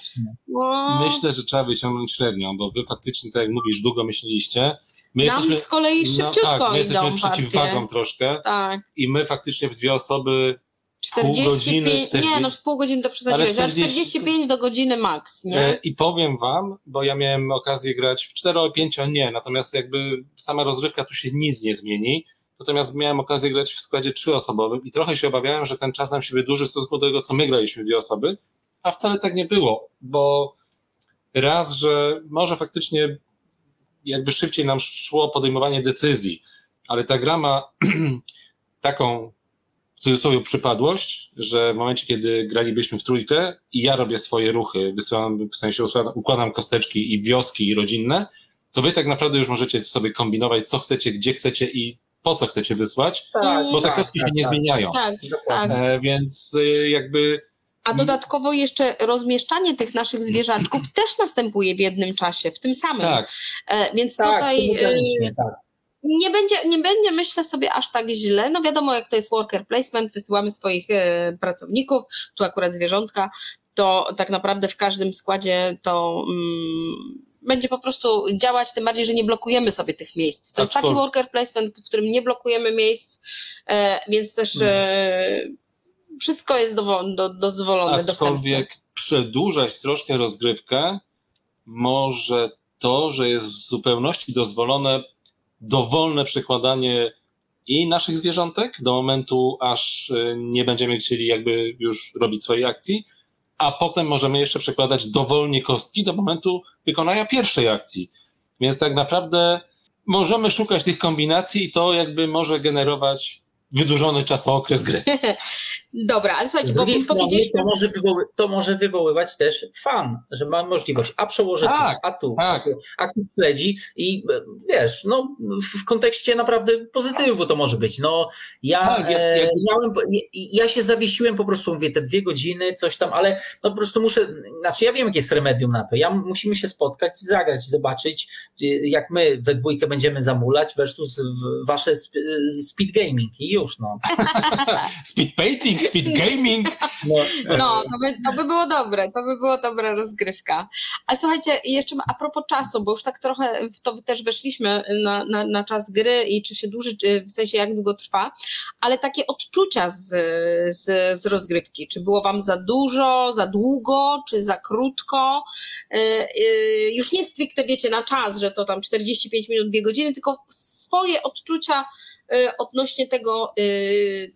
no. myślę, że trzeba wyciągnąć średnią, bo wy faktycznie, tak jak mówisz, długo myśleliście. My Nam jesteśmy, z kolei no, szybciutko no, tak, my jesteśmy przeciwwagą troszkę. Tak. I my faktycznie w dwie osoby 45, pół godziny, 40, nie, no pół godziny to przesadziłeś, 40, 45 do godziny max, nie? E, I powiem wam, bo ja miałem okazję grać w 4 5 nie, natomiast jakby sama rozrywka tu się nic nie zmieni. Natomiast miałem okazję grać w składzie trzyosobowym i trochę się obawiałem, że ten czas nam się wydłuży w stosunku do tego, co my graliśmy dwie osoby, a wcale tak nie było, bo raz, że może faktycznie jakby szybciej nam szło podejmowanie decyzji, ale ta gra ma taką w cudzysłowie przypadłość, że w momencie, kiedy gralibyśmy w trójkę i ja robię swoje ruchy, wysyłam, w sensie układam kosteczki i wioski i rodzinne, to wy tak naprawdę już możecie sobie kombinować, co chcecie, gdzie chcecie i po co chcecie wysłać, tak, bo te tak, kostki tak, się nie tak. zmieniają. Tak, tak. E, więc y, jakby A dodatkowo jeszcze rozmieszczanie tych naszych zwierzaczków też następuje w jednym czasie, w tym samym. Tak. E, więc tak, tutaj tak. nie, będzie, nie będzie, myślę sobie, aż tak źle. No wiadomo, jak to jest worker placement, wysyłamy swoich e, pracowników, tu akurat zwierzątka, to tak naprawdę w każdym składzie to mm, będzie po prostu działać, tym bardziej, że nie blokujemy sobie tych miejsc. To jest taki worker placement, w którym nie blokujemy miejsc, e, więc też e, wszystko jest do, dozwolone, Aczkolwiek dostępne. przedłużać troszkę rozgrywkę może to, że jest w zupełności dozwolone dowolne przekładanie i naszych zwierzątek do momentu, aż e, nie będziemy chcieli jakby już robić swojej akcji, a potem możemy jeszcze przekładać dowolnie kostki do momentu wykonania pierwszej akcji. Więc tak naprawdę możemy szukać tych kombinacji i to jakby może generować wydłużony okres gry. Dobra, ale słuchajcie, bo powiedzieliśmy... To może, wywoły, to może wywoływać też fan, że mamy możliwość, a przełożę tak, a tu, tak. a tu śledzi i wiesz, no w, w kontekście naprawdę pozytywu to może być. No ja, tak, jak, jak... miałem, ja się zawiesiłem po prostu, mówię, te dwie godziny, coś tam, ale no po prostu muszę, znaczy ja wiem, jakie jest remedium na to. Ja musimy się spotkać, zagrać, zobaczyć, jak my we dwójkę będziemy zamulać versus wasze speed gaming i już, no. speed painting, speed gaming. No, no to, by, to by było dobre, to by było dobra rozgrywka. A słuchajcie, jeszcze a propos czasu, bo już tak trochę w to też weszliśmy na, na, na czas gry i czy się dłuży, czy w sensie jak długo trwa, ale takie odczucia z, z, z rozgrywki. Czy było wam za dużo, za długo, czy za krótko? Yy, yy, już nie stricte wiecie na czas, że to tam 45 minut, 2 godziny, tylko swoje odczucia odnośnie tego, y,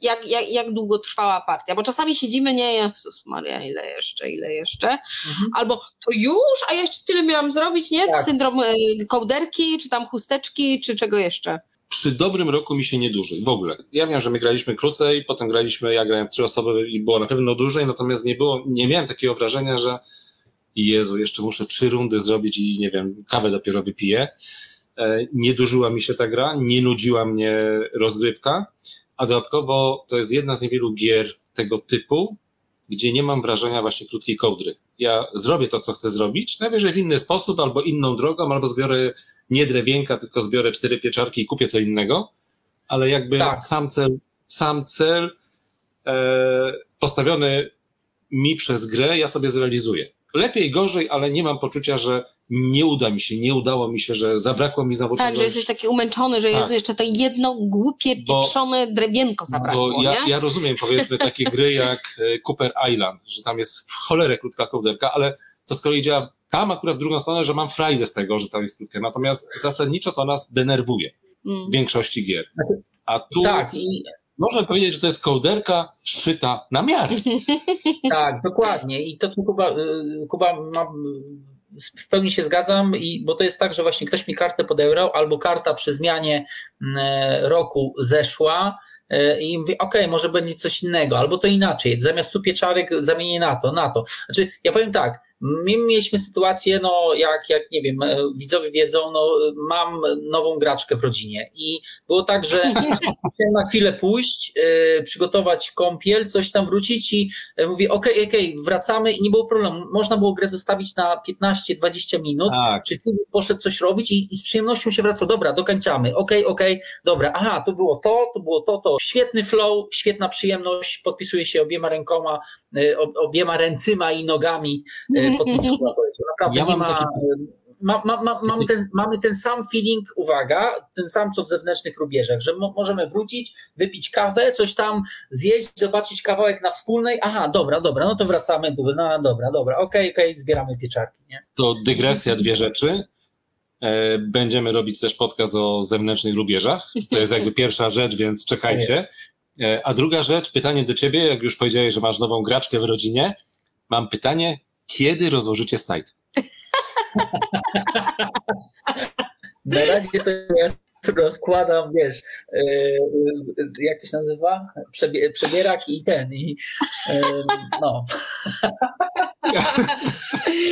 jak, jak, jak długo trwała partia, bo czasami siedzimy, nie, Jezus Maria, ile jeszcze, ile jeszcze, mhm. albo to już, a ja jeszcze tyle miałam zrobić, nie? Tak. Syndrom y, kołderki, czy tam chusteczki, czy czego jeszcze? Przy dobrym roku mi się nie dłużej, w ogóle. Ja wiem, że my graliśmy krócej, potem graliśmy, ja grałem trzy osoby i było na pewno dłużej, natomiast nie było, nie miałem takiego wrażenia, że Jezu, jeszcze muszę trzy rundy zrobić i nie wiem, kawę dopiero wypiję. E, nie dużyła mi się ta gra, nie nudziła mnie rozgrywka, a dodatkowo to jest jedna z niewielu gier tego typu, gdzie nie mam wrażenia właśnie krótkiej kołdry. Ja zrobię to, co chcę zrobić, najwyżej w inny sposób, albo inną drogą, albo zbiorę nie drewienka, tylko zbiorę cztery pieczarki i kupię co innego, ale jakby tak. sam cel, sam cel e, postawiony mi przez grę, ja sobie zrealizuję. Lepiej, gorzej, ale nie mam poczucia, że nie uda mi się, nie udało mi się, że zabrakło mi znowu Tak, że jesteś taki umęczony, że tak. Jezu, jeszcze to jedno głupie, pieprzone bo, drewienko zabrakło, bo ja, ja, rozumiem, powiedzmy, takie gry jak e, Cooper Island, że tam jest w cholerę krótka kołderka, ale to z kolei działa tam akurat w drugą stronę, że mam frajdę z tego, że tam jest krótkie. Natomiast zasadniczo to nas denerwuje mm. w większości gier. A tu tak, i... można powiedzieć, że to jest kołderka szyta na miarę. Tak, dokładnie. I to, co Kuba, y, Kuba ma w pełni się zgadzam, i, bo to jest tak, że właśnie ktoś mi kartę podebrał, albo karta przy zmianie mm, e, roku zeszła e, i mówi, okay, może będzie coś innego, albo to inaczej, zamiast tu pieczarek zamienię na to, na to. Znaczy, ja powiem tak, My mieliśmy sytuację, no jak, jak nie wiem, e, widzowie wiedzą, no mam nową graczkę w rodzinie i było tak, że chciałem na chwilę pójść, y, przygotować kąpiel, coś tam wrócić i y, mówię, okej, okay, okej, okay, wracamy i nie było problemu. Można było grę zostawić na 15-20 minut, tak. czy poszedł coś robić i, i, z przyjemnością się wracał, dobra, dokańczamy, okej, okay, okej, dobra, aha, to było to, to było to, to. Świetny flow, świetna przyjemność, podpisuje się obiema rękoma, obiema ręcyma i nogami pod Naprawdę ja nie ma... Taki... Ma, ma, ma, mamy, ten, mamy ten sam feeling, uwaga, ten sam co w zewnętrznych rubieżach, że mo, możemy wrócić, wypić kawę, coś tam zjeść, zobaczyć kawałek na wspólnej. Aha, dobra, dobra, no to wracamy. No dobra, dobra, okej, okay, okej, okay, zbieramy pieczarki. Nie? To dygresja, dwie rzeczy. E, będziemy robić też podcast o zewnętrznych rubieżach. To jest jakby pierwsza rzecz, więc czekajcie. E, a druga rzecz, pytanie do ciebie, jak już powiedziałeś, że masz nową graczkę w rodzinie. Mam pytanie, kiedy rozłożycie slajd? Na razie to jest rozkładam, wiesz, yy, jak to się nazywa? Przebie, przebierak i ten, i yy, no.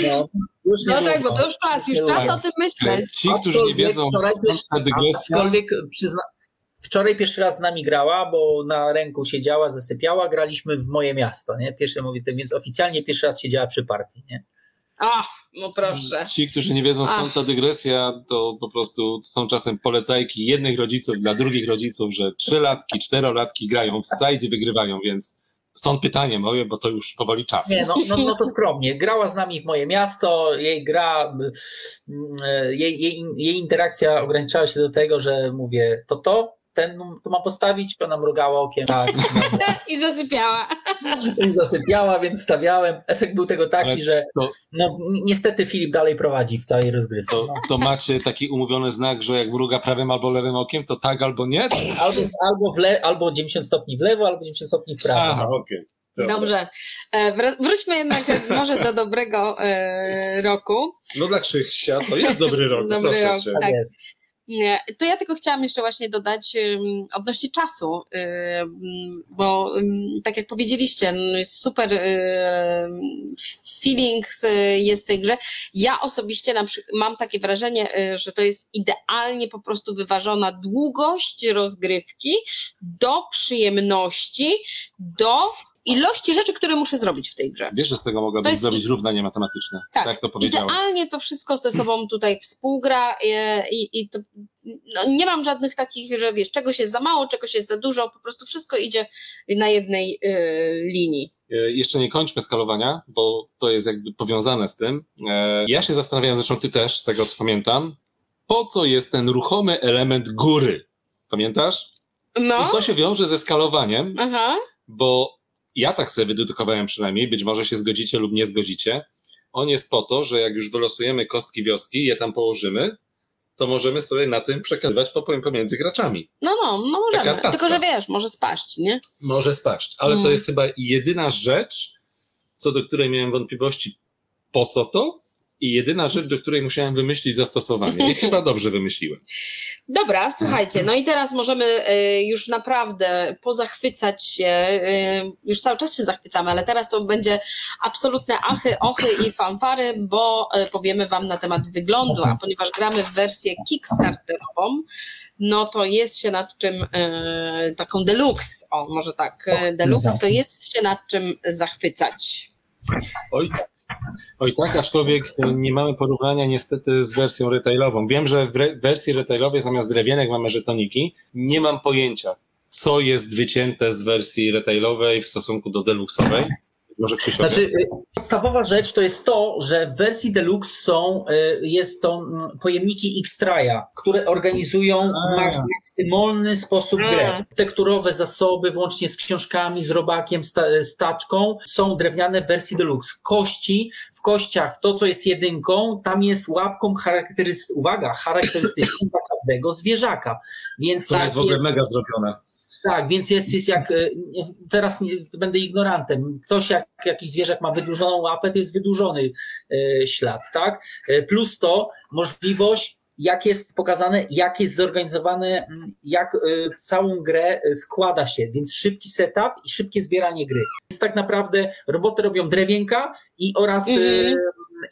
no. Już no tak, bo to już czas, już czas o tym myśleć. Ci, którzy nie wiedzą, skąd ta dygresja... Aczkolwiek przyzna, wczoraj pierwszy raz z nami grała, bo na ręku siedziała, zasypiała, graliśmy w moje miasto, nie? Pierwszy mówię, więc oficjalnie pierwszy raz siedziała przy partii, nie? A, no proszę. Ci, którzy nie wiedzą skąd ta dygresja, to po prostu są czasem polecajki jednych rodziców dla drugich rodziców, że trzylatki, czterolatki grają w side i wygrywają, więc Stąd pytanie moje, bo to już powoli czas. Nie, no, no, no to skromnie. Grała z nami w moje miasto, jej gra, mm, jej, jej, jej interakcja ograniczała się do tego, że mówię to to, ten tu ma postawić, ona mrugała okiem. Tak. I zasypiała. I zasypiała, więc stawiałem. Efekt był tego taki, Ale że to, no, niestety Filip dalej prowadzi w całej rozgrywce. To, to, macie taki umówiony znak, że jak mruga prawym albo lewym okiem, to tak albo nie? Albo, albo, w le, albo 90 stopni w lewo, albo 90 stopni w prawo. Aha, okej. Okay. Dobrze. Wróćmy jednak może do dobrego e, roku. No dla Krzysia to jest dobry rok, dobry proszę rok, cię. Tak. To ja tylko chciałam jeszcze właśnie dodać odnośnie czasu, bo tak jak powiedzieliście, no super feeling jest w tej grze. Ja osobiście mam takie wrażenie, y, że to jest idealnie po prostu wyważona długość rozgrywki do przyjemności, do ilości rzeczy, które muszę zrobić w tej grze. Wiesz, że z tego mogłabyś jest... zrobić równanie matematyczne. Tak, tak to powiedziałeś. Idealnie to wszystko ze sobą tutaj współgra i, i, i to, no, nie mam żadnych takich, że wiesz, czegoś jest za mało, czegoś jest za dużo, po prostu wszystko idzie na jednej y, linii. E, jeszcze nie kończmy skalowania, bo to jest jakby powiązane z tym. E, ja się zastanawiałem, zresztą ty też, z tego co pamiętam, po co jest ten ruchomy element góry? Pamiętasz? No. I to się wiąże ze skalowaniem, Aha. bo ja tak sobie wydedukowałem przynajmniej, być może się zgodzicie lub nie zgodzicie. On jest po to, że jak już wylosujemy kostki wioski, je tam położymy, to możemy sobie na tym przekazywać pomiędzy graczami. No, no, no możemy. Tylko, że wiesz, może spaść, nie? Może spaść, ale mm. to jest chyba jedyna rzecz, co do której miałem wątpliwości, po co to, i jedyna rzecz, do której musiałem wymyślić zastosowanie. I chyba dobrze wymyśliłem. Dobra, słuchajcie, no i teraz możemy y, już naprawdę pozachwycać się, y, już cały czas się zachwycamy, ale teraz to będzie absolutne achy, ochy i fanfary, bo y, powiemy Wam na temat wyglądu, a ponieważ gramy w wersję kickstarterową, no to jest się nad czym, taką deluxe, o może tak, deluxe, to jest się nad czym zachwycać. Oj, Oj tak, aczkolwiek nie mamy porównania niestety z wersją retailową. Wiem, że w wersji retailowej zamiast drewienek mamy żetoniki. Nie mam pojęcia, co jest wycięte z wersji retailowej w stosunku do deluxowej. Może Krzysiek. Znaczy, y, podstawowa rzecz to jest to, że w wersji Deluxe są, y, jest to mm, pojemniki Xtraja, które organizują w maksymalny sposób grę. Tekturowe zasoby, włącznie z książkami, z robakiem, z taczką, są drewniane w wersji Deluxe. Kości, w kościach to, co jest jedynką, tam jest łapką charakterystyczną, uwaga, charakterystyczną dla każdego zwierzaka. Więc to tak jest w ogóle jest, mega zrobione. Tak, więc jest, jest jak, e, teraz nie, będę ignorantem, ktoś jak jakiś zwierzak ma wydłużoną łapę, to jest wydłużony e, ślad, tak? E, plus to możliwość jak jest pokazane, jak jest zorganizowane, jak całą grę składa się, więc szybki setup i szybkie zbieranie gry. Więc tak naprawdę roboty robią drewienka i oraz mm-hmm.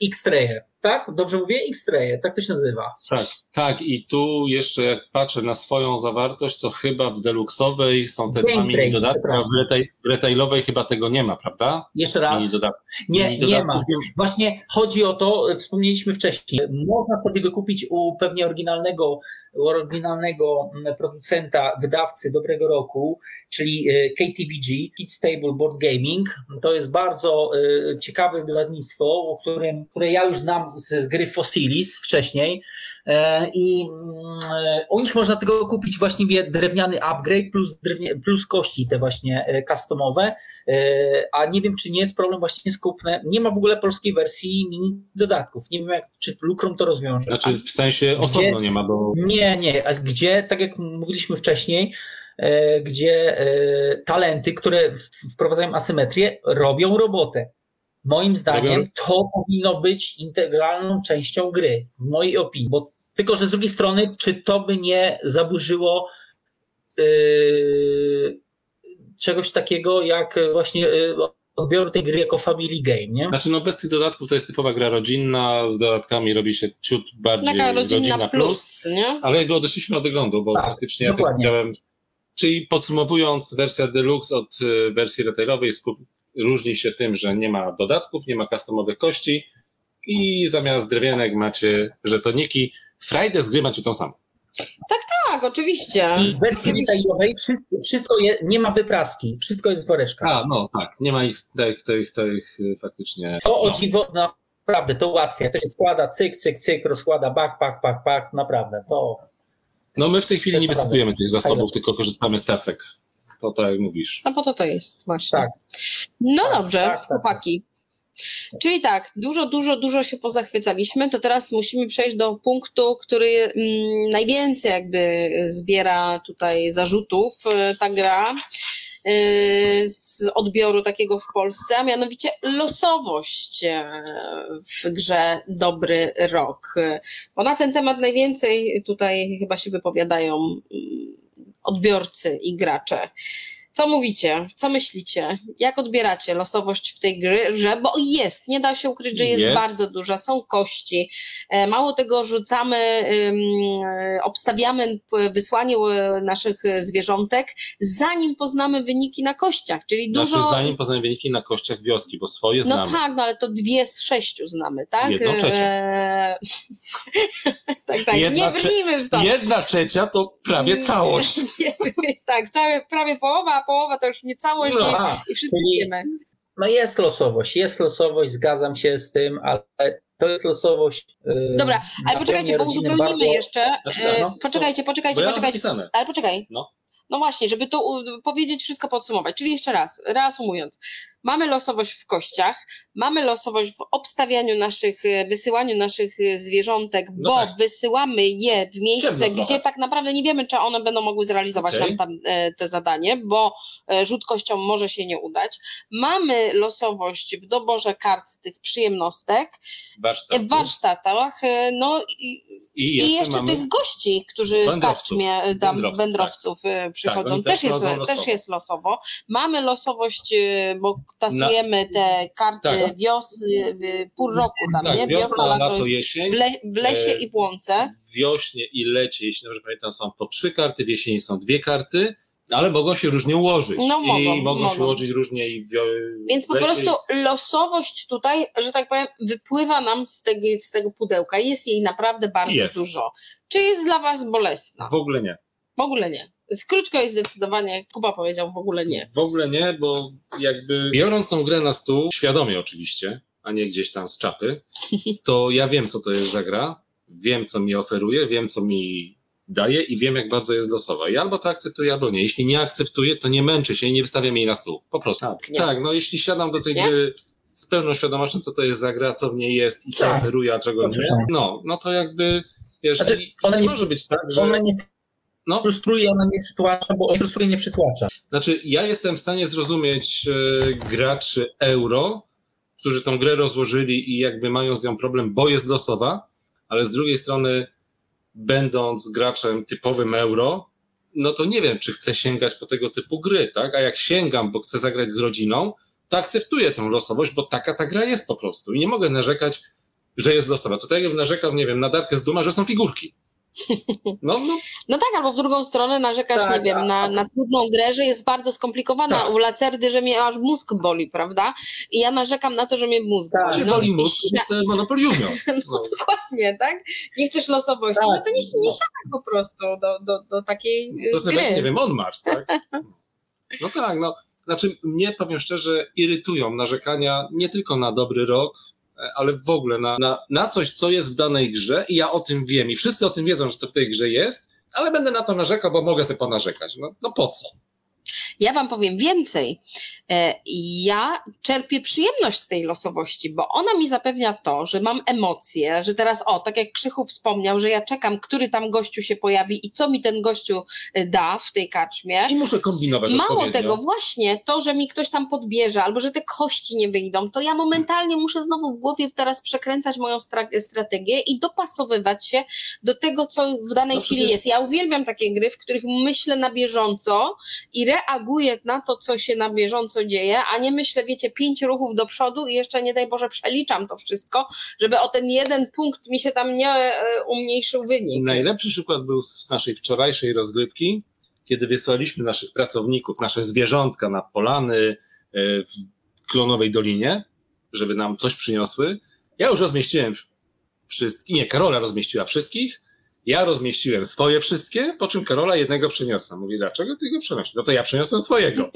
X-Trayer tak? Dobrze mówię? X-Raye, tak to się nazywa. Tak, tak. I tu jeszcze jak patrzę na swoją zawartość, to chyba w deluxowej są te dwa mini dodatki, a w, retail, w retailowej chyba tego nie ma, prawda? Jeszcze raz. nie, nie ma. Właśnie chodzi o to, wspomnieliśmy wcześniej, można sobie dokupić u pewnie oryginalnego, oryginalnego producenta, wydawcy dobrego roku, czyli e, KTBG, Kids Table Board Gaming. To jest bardzo e, ciekawe wydawnictwo, o którym, które ja już znam z gry Fossilis wcześniej e, i mm, u nich można tego kupić właściwie drewniany upgrade plus, drewnie, plus kości te właśnie e, customowe, e, a nie wiem czy nie jest problem właśnie z kupnem, nie ma w ogóle polskiej wersji mini dodatków, nie wiem jak, czy Lukrum to rozwiąże. Znaczy w sensie osobno nie ma, bo... Nie, nie, a gdzie, tak jak mówiliśmy wcześniej, gdzie talenty, które wprowadzają asymetrię, robią robotę. Moim zdaniem to powinno być integralną częścią gry, w mojej opinii. Bo tylko, że z drugiej strony, czy to by nie zaburzyło yy, czegoś takiego jak właśnie yy, odbioru tej gry jako family game, nie? Znaczy, no bez tych dodatków to jest typowa gra rodzinna, z dodatkami robi się ciut bardziej Taka rodzinna, rodzinna plus, plus, nie? ale jakby odeszliśmy od wyglądu, bo tak, faktycznie dokładnie. ja też widziałem, czyli podsumowując, wersja deluxe od y, wersji retailowej różni się tym, że nie ma dodatków, nie ma customowych kości i zamiast drewienek macie żetoniki. Frajdę z gry macie tą samą. Tak, tak, oczywiście. I w wersji detailowej wszystko, wszystko je, nie ma wypraski, wszystko jest w woreczkach. A, no tak, nie ma ich tych, tych, tych faktycznie. To no. o dziwo, naprawdę, to ułatwia. To się składa, cyk, cyk, cyk, rozkłada, bach, pach, pach, pach, naprawdę, to... No my w tej chwili nie wysypujemy tych zasobów, tylko korzystamy z tacek. To tak jak mówisz. A po to to jest, właśnie. Tak. No tak, dobrze, tak, tak, chłopaki. Czyli tak, dużo, dużo, dużo się pozachwycaliśmy, to teraz musimy przejść do punktu, który mm, najwięcej jakby zbiera tutaj zarzutów, e, ta gra e, z odbioru takiego w Polsce, a mianowicie losowość e, w grze Dobry Rok. Bo na ten temat najwięcej tutaj chyba się wypowiadają mm, odbiorcy i gracze. Co mówicie? Co myślicie? Jak odbieracie losowość w tej gry? Że, bo jest, nie da się ukryć, że jest, jest. bardzo duża, są kości. E, mało tego, rzucamy, obstawiamy wysłanie naszych zwierzątek, zanim poznamy wyniki na kościach, czyli znaczy, dużo... Znaczy, zanim poznamy wyniki na kościach wioski, bo swoje no znamy. No tak, no ale to dwie z sześciu znamy, tak? Jedną trzecią. E... tak, tak, jedna nie brnijmy w to. Jedna trzecia to prawie całość. tak, prawie połowa, połowa to już nie całość no, i, i wszyscy wiemy. No jest losowość, jest losowość, zgadzam się z tym, ale to jest losowość. Yy, Dobra, ale poczekajcie, bo uzupełnimy bardzo... jeszcze. Znaczy, no, poczekajcie, poczekajcie, poczekajcie. Ale poczekaj. No. No właśnie, żeby to powiedzieć, wszystko podsumować. Czyli jeszcze raz, reasumując. Mamy losowość w kościach, mamy losowość w obstawianiu naszych, e, wysyłaniu naszych e, zwierzątek, no bo tak. wysyłamy je w miejsce, gdzie tak naprawdę nie wiemy, czy one będą mogły zrealizować okay. nam tam, e, to zadanie, bo rzut kością może się nie udać. Mamy losowość w doborze kart tych przyjemnostek, w warsztatach, no i i jeszcze, I jeszcze tych gości, którzy w kaczmie, tam wędrowców, wędrowców tak. Przychodzą, tak, też, jest, też jest losowo. Mamy losowość, bo tasujemy Na, te karty tak. wios, pół roku tam, tak, nie? Wiosna, wiosna lato, jesień. W, le, w lesie e, i w łące. Wiośnie i lecie, jeśli dobrze pamiętam, są po trzy karty, w jesieni są dwie karty. Ale mogą się różnie ułożyć. No, mogą, I mogą, mogą. się ułożyć różnie. I Więc po prostu losowość tutaj, że tak powiem, wypływa nam z tego, z tego pudełka. Jest jej naprawdę bardzo jest. dużo. Czy jest dla Was bolesna? W ogóle nie. W ogóle nie. Krótko i zdecydowanie Kuba powiedział w ogóle nie. W ogóle nie, bo jakby biorąc tą grę na stół, świadomie oczywiście, a nie gdzieś tam z czapy, to ja wiem, co to jest za gra, wiem, co mi oferuje, wiem, co mi daje i wiem, jak bardzo jest losowa. I albo to akceptuję, albo nie. Jeśli nie akceptuję, to nie męczę się i nie wystawiam jej na stół. Po prostu. Tak, tak no jeśli siadam do tej nie? gry z pełną świadomością, co to jest za gra, co w niej jest i co tak. oferuje, a czego nie, no, no to jakby, wiesz, znaczy, ona nie, może być tak, że... Nie no. frustruje, ona nie przytłacza, bo frustruje, nie przytłacza. Znaczy, ja jestem w stanie zrozumieć e, graczy euro, którzy tą grę rozłożyli i jakby mają z nią problem, bo jest losowa, ale z drugiej strony będąc graczem typowym euro, no to nie wiem, czy chcę sięgać po tego typu gry, tak? A jak sięgam, bo chcę zagrać z rodziną, to akceptuję tę losowość, bo taka ta gra jest po prostu. I nie mogę narzekać, że jest losowa. To tak jakbym narzekał, nie wiem, na Darkę z Duma, że są figurki. No, no. no tak, albo w drugą stronę narzekasz, tak, nie wiem, tak. na, na trudną grę, że jest bardzo skomplikowana. Tak. U Lacerdy, że mnie aż mózg boli, prawda? I ja narzekam na to, że mnie mózg tak. boli. No, boli mózg, i... to monopoliumią. No, no dokładnie, tak? Nie chcesz losowości, tak. no to nie, nie siadaj po prostu do, do, do takiej To sobie gry. nie wiem, on marsz, tak? No tak, no. Znaczy, mnie, powiem szczerze, irytują narzekania nie tylko na dobry rok, ale w ogóle na, na, na coś, co jest w danej grze i ja o tym wiem i wszyscy o tym wiedzą, że to w tej grze jest, ale będę na to narzekał, bo mogę sobie ponarzekać. No, no po co? Ja Wam powiem więcej. E, ja czerpię przyjemność z tej losowości, bo ona mi zapewnia to, że mam emocje, że teraz, o, tak jak Krzychu wspomniał, że ja czekam, który tam gościu się pojawi i co mi ten gościu e, da w tej kaczmie. I muszę kombinować. Mało tego, właśnie to, że mi ktoś tam podbierze, albo że te kości nie wyjdą, to ja momentalnie muszę znowu w głowie teraz przekręcać moją strategię i dopasowywać się do tego, co w danej no chwili jest. Ja uwielbiam takie gry, w których myślę na bieżąco i reaguję reaguję na to, co się na bieżąco dzieje, a nie myślę, wiecie, pięć ruchów do przodu i jeszcze nie daj Boże przeliczam to wszystko, żeby o ten jeden punkt mi się tam nie e, umniejszył wynik. Najlepszy przykład był z naszej wczorajszej rozgrywki, kiedy wysłaliśmy naszych pracowników, nasze zwierzątka na polany e, w Klonowej Dolinie, żeby nam coś przyniosły. Ja już rozmieściłem wszystkich, nie, Karola rozmieściła wszystkich, ja rozmieściłem swoje wszystkie, po czym Karola jednego przeniosła. Mówi, dlaczego ty go przenosisz? No to ja przeniosłem swojego.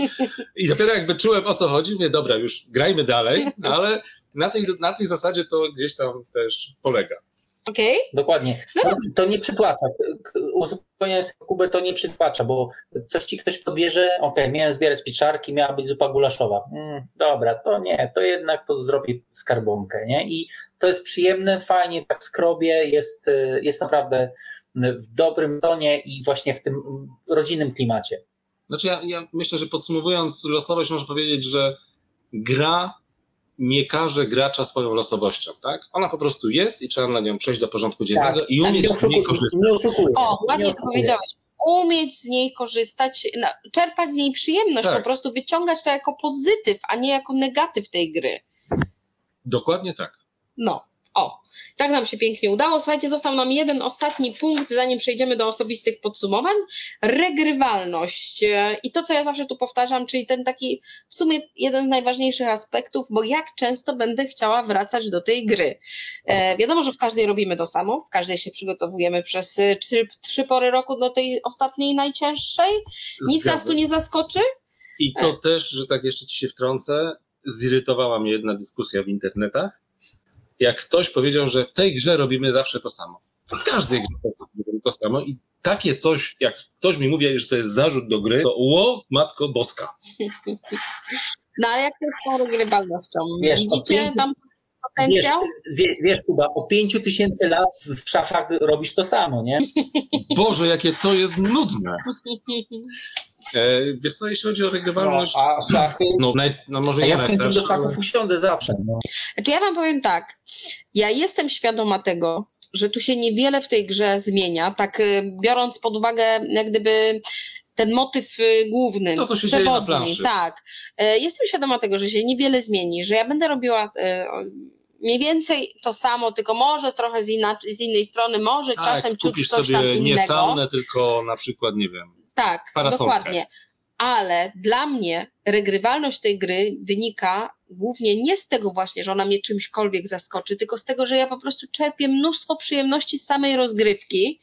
I dopiero jak wyczułem o co chodzi, mówię, dobra, już grajmy dalej, ale na tej, na tej zasadzie to gdzieś tam też polega. Okej. Okay. Dokładnie. No to nie przytłacza. Uzupełniając Kubę, to nie przytłacza, bo coś ci ktoś podbierze, ok, miałem zbierać pieczarki, miała być zupa gulaszowa. Mm, dobra, to nie, to jednak to zrobi skarbonkę, nie? I to jest przyjemne, fajnie tak skrobie, jest, jest naprawdę w dobrym tonie i właśnie w tym rodzinnym klimacie. Znaczy ja, ja myślę, że podsumowując losowość, można powiedzieć, że gra nie każe gracza swoją losowością, tak? Ona po prostu jest i trzeba na nią przejść do porządku dziennego tak, i umieć tak, z niej korzystać. Nie. O, ładnie to powiedziałeś. Umieć z niej korzystać, czerpać z niej przyjemność, tak. po prostu wyciągać to jako pozytyw, a nie jako negatyw tej gry. Dokładnie tak. No. O, tak nam się pięknie udało. Słuchajcie, został nam jeden ostatni punkt, zanim przejdziemy do osobistych podsumowań. Regrywalność. I to, co ja zawsze tu powtarzam, czyli ten taki w sumie jeden z najważniejszych aspektów, bo jak często będę chciała wracać do tej gry. E, wiadomo, że w każdej robimy to samo, w każdej się przygotowujemy przez trzy, trzy pory roku do tej ostatniej, najcięższej. Nic nas tu nie zaskoczy. I to e. też, że tak jeszcze ci się wtrącę, zirytowała mnie jedna dyskusja w internetach, jak ktoś powiedział, że w tej grze robimy zawsze to samo. W każdej grze robimy to samo i takie coś, jak ktoś mi mówi, że to jest zarzut do gry, to ło, matko boska. No ale jak to jest regrywalnością? Widzicie pięciu, tam potencjał? Wiesz, wiesz Kuba, o pięciu tysięcy lat w szachach robisz to samo, nie? Boże, jakie to jest nudne. E, wiesz co, jeśli chodzi o regrywalność... No, a szachy? No, no może a ja z do szachów usiądę zawsze. No. Znaczy ja wam powiem tak, ja jestem świadoma tego, że tu się niewiele w tej grze zmienia, tak y, biorąc pod uwagę jak gdyby ten motyw y, główny, to, co się przewodni, tak. E, jestem świadoma tego, że się niewiele zmieni, że ja będę robiła e, mniej więcej to samo, tylko może trochę z, inaczej, z innej strony, może tak, czasem czuć coś tam innego. nie saunę, tylko na przykład, nie wiem, tak, dokładnie. Ale dla mnie regrywalność tej gry wynika głównie nie z tego właśnie, że ona mnie czymśkolwiek zaskoczy, tylko z tego, że ja po prostu czerpię mnóstwo przyjemności z samej rozgrywki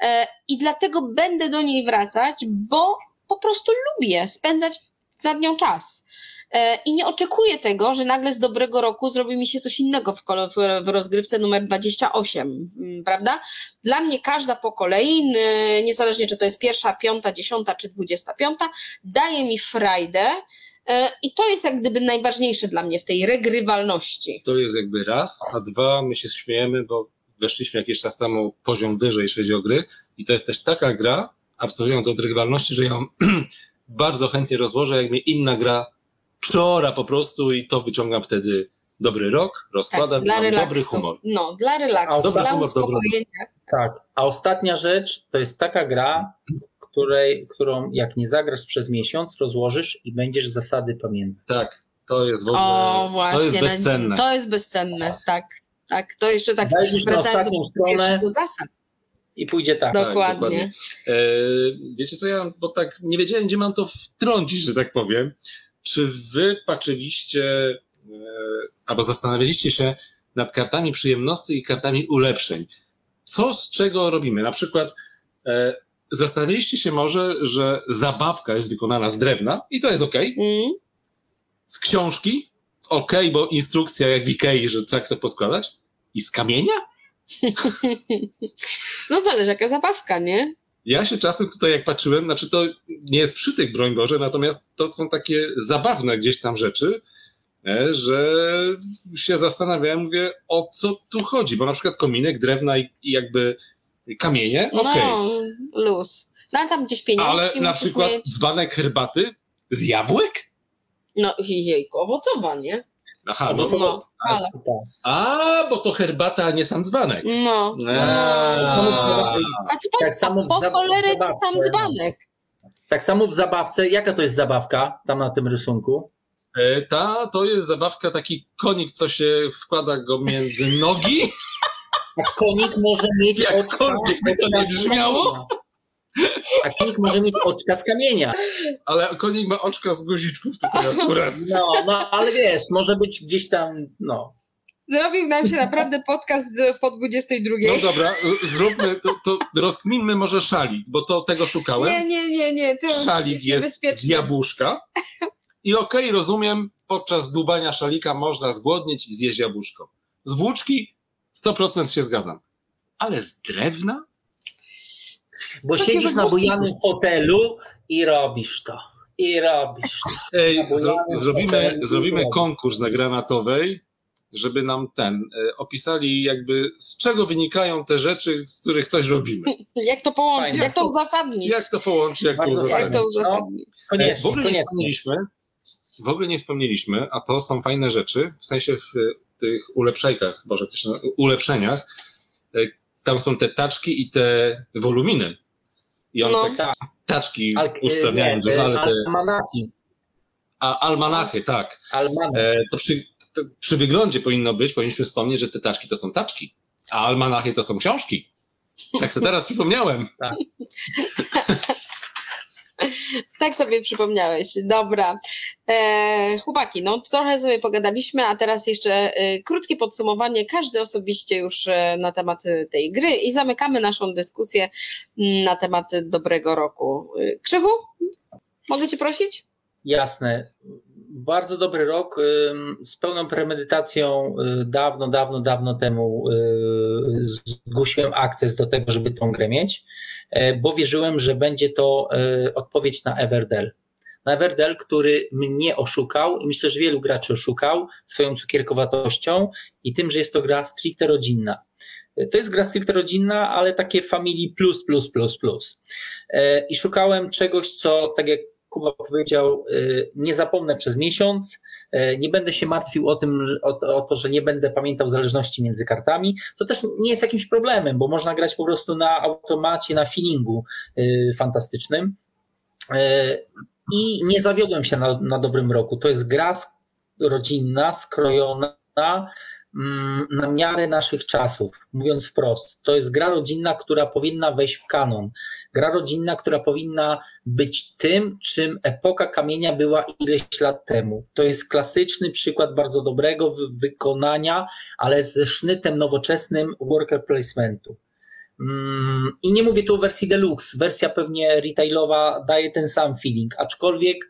e, i dlatego będę do niej wracać, bo po prostu lubię spędzać nad nią czas. E, i nie oczekuję tego, że nagle z dobrego roku zrobi mi się coś innego w, w rozgrywce numer 28, mm, prawda? Dla mnie każda po kolei, niezależnie czy to jest pierwsza, piąta, dziesiąta czy dwudziesta piąta, daje mi frajdę, e, i to jest jak gdyby najważniejsze dla mnie w tej regrywalności. To jest jakby raz, a dwa, my się śmiejemy, bo weszliśmy jakiś czas temu poziom wyżej, jeśli gry i to jest też taka gra, absolwując od regrywalności, że ją bardzo chętnie rozłożę, jak mnie inna gra wczora po prostu i to wyciągam wtedy dobry rok, rozkładam tak, i dobry humor. No, dla relaksu, dobry dla humor, uspokojenia. Tak, a ostatnia rzecz to jest taka gra, której, którą jak nie zagrasz przez miesiąc, rozłożysz i będziesz zasady pamiętać. Tak, to jest w ogóle, o, właśnie, to jest bezcenne. To jest bezcenne, tak, tak, to jeszcze tak Zajdziesz wracając do, stronę, zasad. I pójdzie tak. Dokładnie. Tak, dokładnie. E, wiecie co, ja, bo tak nie wiedziałem, gdzie mam to wtrącić, że tak powiem. Czy wy patrzyliście e, albo zastanawialiście się nad kartami przyjemności i kartami ulepszeń? Co z czego robimy? Na przykład e, zastanawialiście się może, że zabawka jest wykonana z drewna i to jest ok. Mm. Z książki ok, bo instrukcja jak w Ikei, że jak to poskładać. I z kamienia? no zależy jaka zabawka, nie? Ja się czasem tutaj, jak patrzyłem, znaczy to nie jest przytyk, broń Boże, natomiast to są takie zabawne gdzieś tam rzeczy, e, że się zastanawiałem, mówię, o co tu chodzi, bo na przykład kominek, drewna i, jakby kamienie, no, okej. Okay. No, luz. No ale tam gdzieś pieniążki Ale na przykład mieć... dzbanek herbaty z jabłek? No jejku, owocowa, nie? Aha, no, no, no ale. A, bo to herbata, a nie sam dzbanek. No. A, a, a co tak samo po cholerę to sam dzbanek. Tak samo w zabawce, jaka to jest zabawka tam na tym rysunku? E, ta to jest zabawka, taki konik, co się wkłada go między nogi. A konik może mieć Jakkolwiek by to nie brzmiało. A konik może mieć oczka z kamienia. Ale konik ma oczka z guziczków tutaj akurat. No, no, ale wiesz, może być gdzieś tam, no. Zrobił nam się naprawdę podcast po 22. No dobra, zróbmy, to, to rozkminmy może szalik, bo to tego szukałem. Nie, nie, nie, nie. To szalik jest, jest z jabłuszka. I okej, okay, rozumiem, podczas dubania szalika można zgłodnieć i zjeść jabłuszko. Z włóczki 100% się zgadzam. Ale z drewna? Bo Takie siedzisz na bujanym fotelu i robisz to. I robisz to. Ej, zro, zrobimy, zrobimy konkurs na granatowej, żeby nam ten e, opisali jakby z czego wynikają te rzeczy, z których coś robimy. jak to połączyć, Fajne. jak to uzasadnić. Jak to połączyć, jak to uzasadnić. Jak to uzasadnić. No, koniecznie, w ogóle koniecznie. nie wspomnieliśmy, w ogóle nie wspomnieliśmy, a to są fajne rzeczy, w sensie w tych ulepszajkach, boże, ulepszeniach, e, tam są te taczki i te woluminy. I on no. tak taczki Al, usprawniają dużo, ale te... Almanaki. A, almanachy, tak. Almanach. E, to, przy, to przy wyglądzie powinno być, powinniśmy wspomnieć, że te taczki to są taczki, a almanachy to są książki. Tak sobie teraz przypomniałem. Tak. tak sobie przypomniałeś. Dobra. E, chłopaki, no trochę sobie pogadaliśmy, a teraz jeszcze e, krótkie podsumowanie, każdy osobiście już e, na temat tej gry i zamykamy naszą dyskusję mm, na temat dobrego roku. E, Krzychu, mogę Cię prosić? Jasne. Bardzo dobry rok. Z pełną premedytacją y, dawno, dawno, dawno temu y, zgłosiłem akces do tego, żeby tą grę mieć. E, bo wierzyłem, że będzie to e, odpowiedź na Everdell. Na Everdell, który mnie oszukał i myślę, że wielu graczy oszukał swoją cukierkowatością i tym, że jest to gra stricte rodzinna. E, to jest gra stricte rodzinna, ale takie familii plus, plus, plus, plus. I szukałem czegoś, co, tak jak Kuba powiedział, nie zapomnę przez miesiąc, E, nie będę się martwił o tym, o, o, to, że nie będę pamiętał zależności między kartami, co też nie jest jakimś problemem, bo można grać po prostu na automacie, na feelingu e, fantastycznym. I nie zawiodłem się na, na dobrym roku. To jest gra rodzinna, skrojona, Mm, na miarę naszych czasów, mówiąc wprost. To jest gra rodzinna, która powinna wejść w kanon. Gra rodzinna, która powinna być tym, czym epoka kamienia była ileś lat temu. To jest klasyczny przykład bardzo dobrego wykonania, ale ze sznytem nowoczesnym worker placementu. Mm, I nie mówię tu o wersji deluxe. Wersja pewnie retailowa daje ten sam feeling, aczkolwiek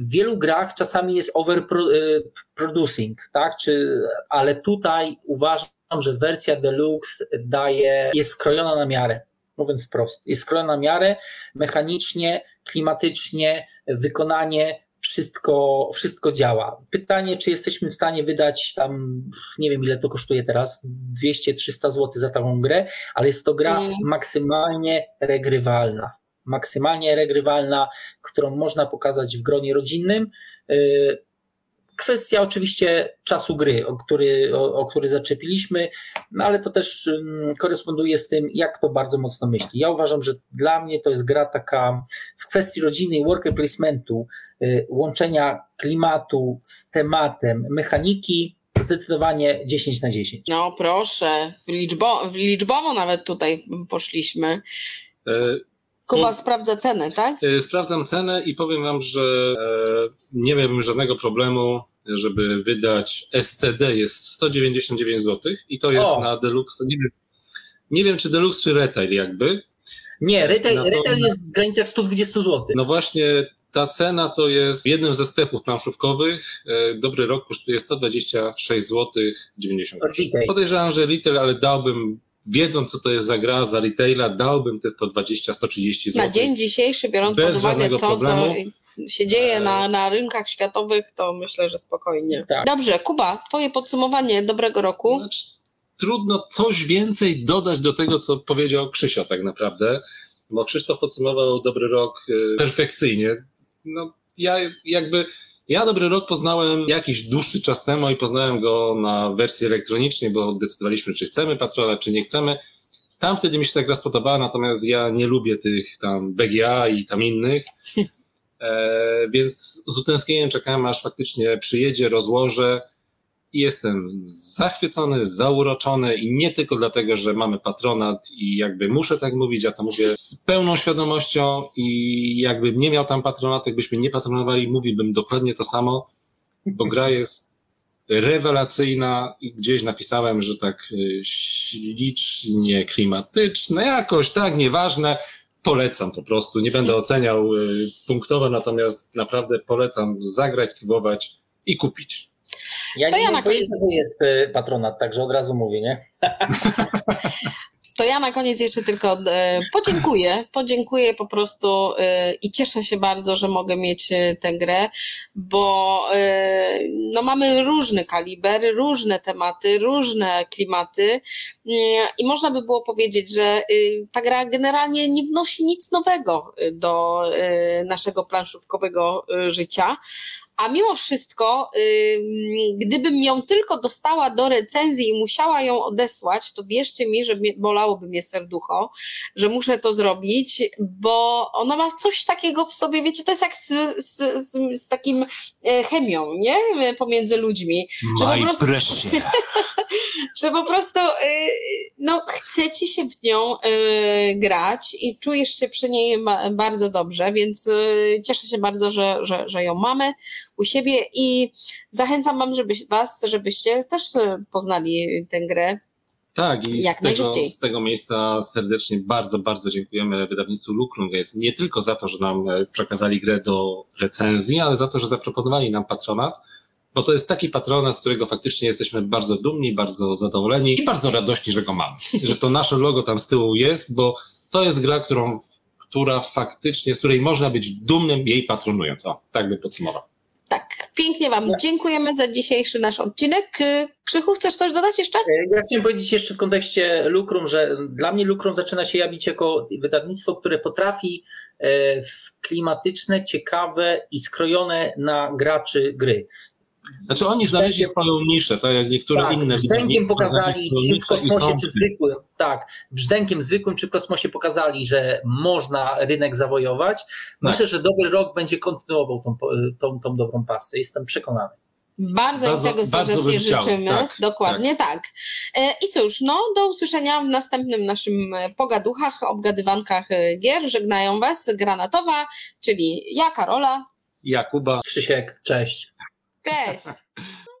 w wielu grach czasami jest overproducing, tak? Czy, ale tutaj uważam, że wersja deluxe daje, jest skrojona na miarę, mówiąc wprost. Jest skrojona na miarę, mechanicznie, klimatycznie, wykonanie, wszystko, wszystko działa. Pytanie, czy jesteśmy w stanie wydać tam, nie wiem ile to kosztuje teraz, 200-300 zł za taką grę, ale jest to gra mm. maksymalnie regrywalna maksymalnie regrywalna, którą można pokazać w gronie rodzinnym. Y, kwestia oczywiście czasu gry, o który, o, o który zaczepiliśmy, no ale to też um, koresponduje z tym, jak to bardzo mocno myśli. Ja uważam, że dla mnie to jest gra taka w kwestii rodziny i worker placementu, y, łączenia klimatu z tematem, mechaniki, zdecydowanie 10 na 10. No proszę, liczbo, liczbowo nawet tutaj poszliśmy. E, Kuba no, sprawdza cenę, tak? E, sprawdzam cenę i powiem wam, że e, nie miałbym żadnego problemu, żeby wydać SCD jest 199 zł i to jest o. na Deluxe. Nie wiem, nie wiem, czy Deluxe, czy Retail jakby. Nie, Retail, to, retail jest w granicach 120 zł. No właśnie, ta cena to jest w jednym ze sklepów planszówkowych. E, dobry rok kosztuje 126 zł 90 Podejrzewam, że retail, ale dałbym wiedząc, co to jest za gra, za retaila, dałbym te 120-130 zł. Na dzień dzisiejszy, biorąc pod uwagę to, problemu. co się dzieje na, na rynkach światowych, to myślę, że spokojnie. Tak. Dobrze, Kuba, twoje podsumowanie dobrego roku. Znaczy, trudno coś więcej dodać do tego, co powiedział Krzysio tak naprawdę, bo Krzysztof podsumował dobry rok y, perfekcyjnie. No, ja jakby ja Dobry Rok poznałem jakiś dłuższy czas temu i poznałem go na wersji elektronicznej, bo decydowaliśmy, czy chcemy patrona, czy nie chcemy. tam wtedy mi się ta gra spodobała, natomiast ja nie lubię tych tam BGA i tam innych. E, więc z utęsknieniem czekałem, aż faktycznie przyjedzie, rozłożę i jestem zachwycony, zauroczony i nie tylko dlatego, że mamy patronat i jakby muszę tak mówić, ja to mówię z pełną świadomością i jakbym nie miał tam patronatu, jakbyśmy nie patronowali, mówiłbym dokładnie to samo, bo gra jest rewelacyjna i gdzieś napisałem, że tak y, ślicznie klimatyczne, jakoś tak, nieważne, polecam po prostu, nie będę oceniał y, punktowo, natomiast naprawdę polecam zagrać, spróbować i kupić. Ja to nie ja na koniec... jest y, patronat, także od razu mówię, nie? To ja na koniec jeszcze tylko e, podziękuję. Podziękuję po prostu e, i cieszę się bardzo, że mogę mieć e, tę grę, bo no mamy różny kaliber, różne tematy, różne klimaty i można by było powiedzieć, że ta gra generalnie nie wnosi nic nowego do naszego planszówkowego życia, a mimo wszystko, gdybym ją tylko dostała do recenzji i musiała ją odesłać, to wierzcie mi, że bolałoby mnie serducho, że muszę to zrobić, bo ona ma coś takiego w sobie, wiecie, to jest jak z, z, z, z takim e, chemią, nie? Pomiędzy ludźmi. Że po prostu, że po prostu no, chcecie się w nią y, grać i czujesz się przy niej bardzo dobrze, więc y, cieszę się bardzo, że, że, że ją mamy u siebie i zachęcam wam, żebyś, was, żebyście też poznali tę grę. Tak, i z tego, z tego miejsca serdecznie bardzo, bardzo dziękujemy wydawnictwu Lukrum Games. Nie tylko za to, że nam przekazali grę do recenzji, ale za to, że zaproponowali nam patronat, bo to jest taki patronat, z którego faktycznie jesteśmy bardzo dumni, bardzo zadowoleni i bardzo radośni, że go mamy. Że to nasze logo tam z tyłu jest, bo to jest gra, którą, która faktycznie, z której można być dumnym jej patronując. O, tak by podsumował. Tak, pięknie Wam dziękujemy za dzisiejszy nasz odcinek. Krzychu, chcesz coś dodać jeszcze? E, ja chciałem powiedzieć jeszcze w kontekście Lukrum, że dla mnie Lukrum zaczyna się jawić jako wydawnictwo, które potrafi e, w klimatyczne, ciekawe i skrojone na graczy gry. Znaczy oni znaleźli swoją niszę, tak jak niektóre tak, inne. Brzdękiem pokazali, czy w kosmosie, czy zwykłym, tak, brzdękiem zwykłym, czy w kosmosie pokazali, że można rynek zawojować. Tak. Myślę, że dobry rok będzie kontynuował tą, tą, tą dobrą pasę. Jestem przekonany. Bardzo, bardzo im tego serdecznie życzymy. Tak, Dokładnie tak. tak. E, I cóż, no do usłyszenia w następnym naszym pogaduchach, obgadywankach e, gier. Żegnają Was Granatowa, czyli ja, Karola. Jakuba. Krzysiek, cześć. Cześć.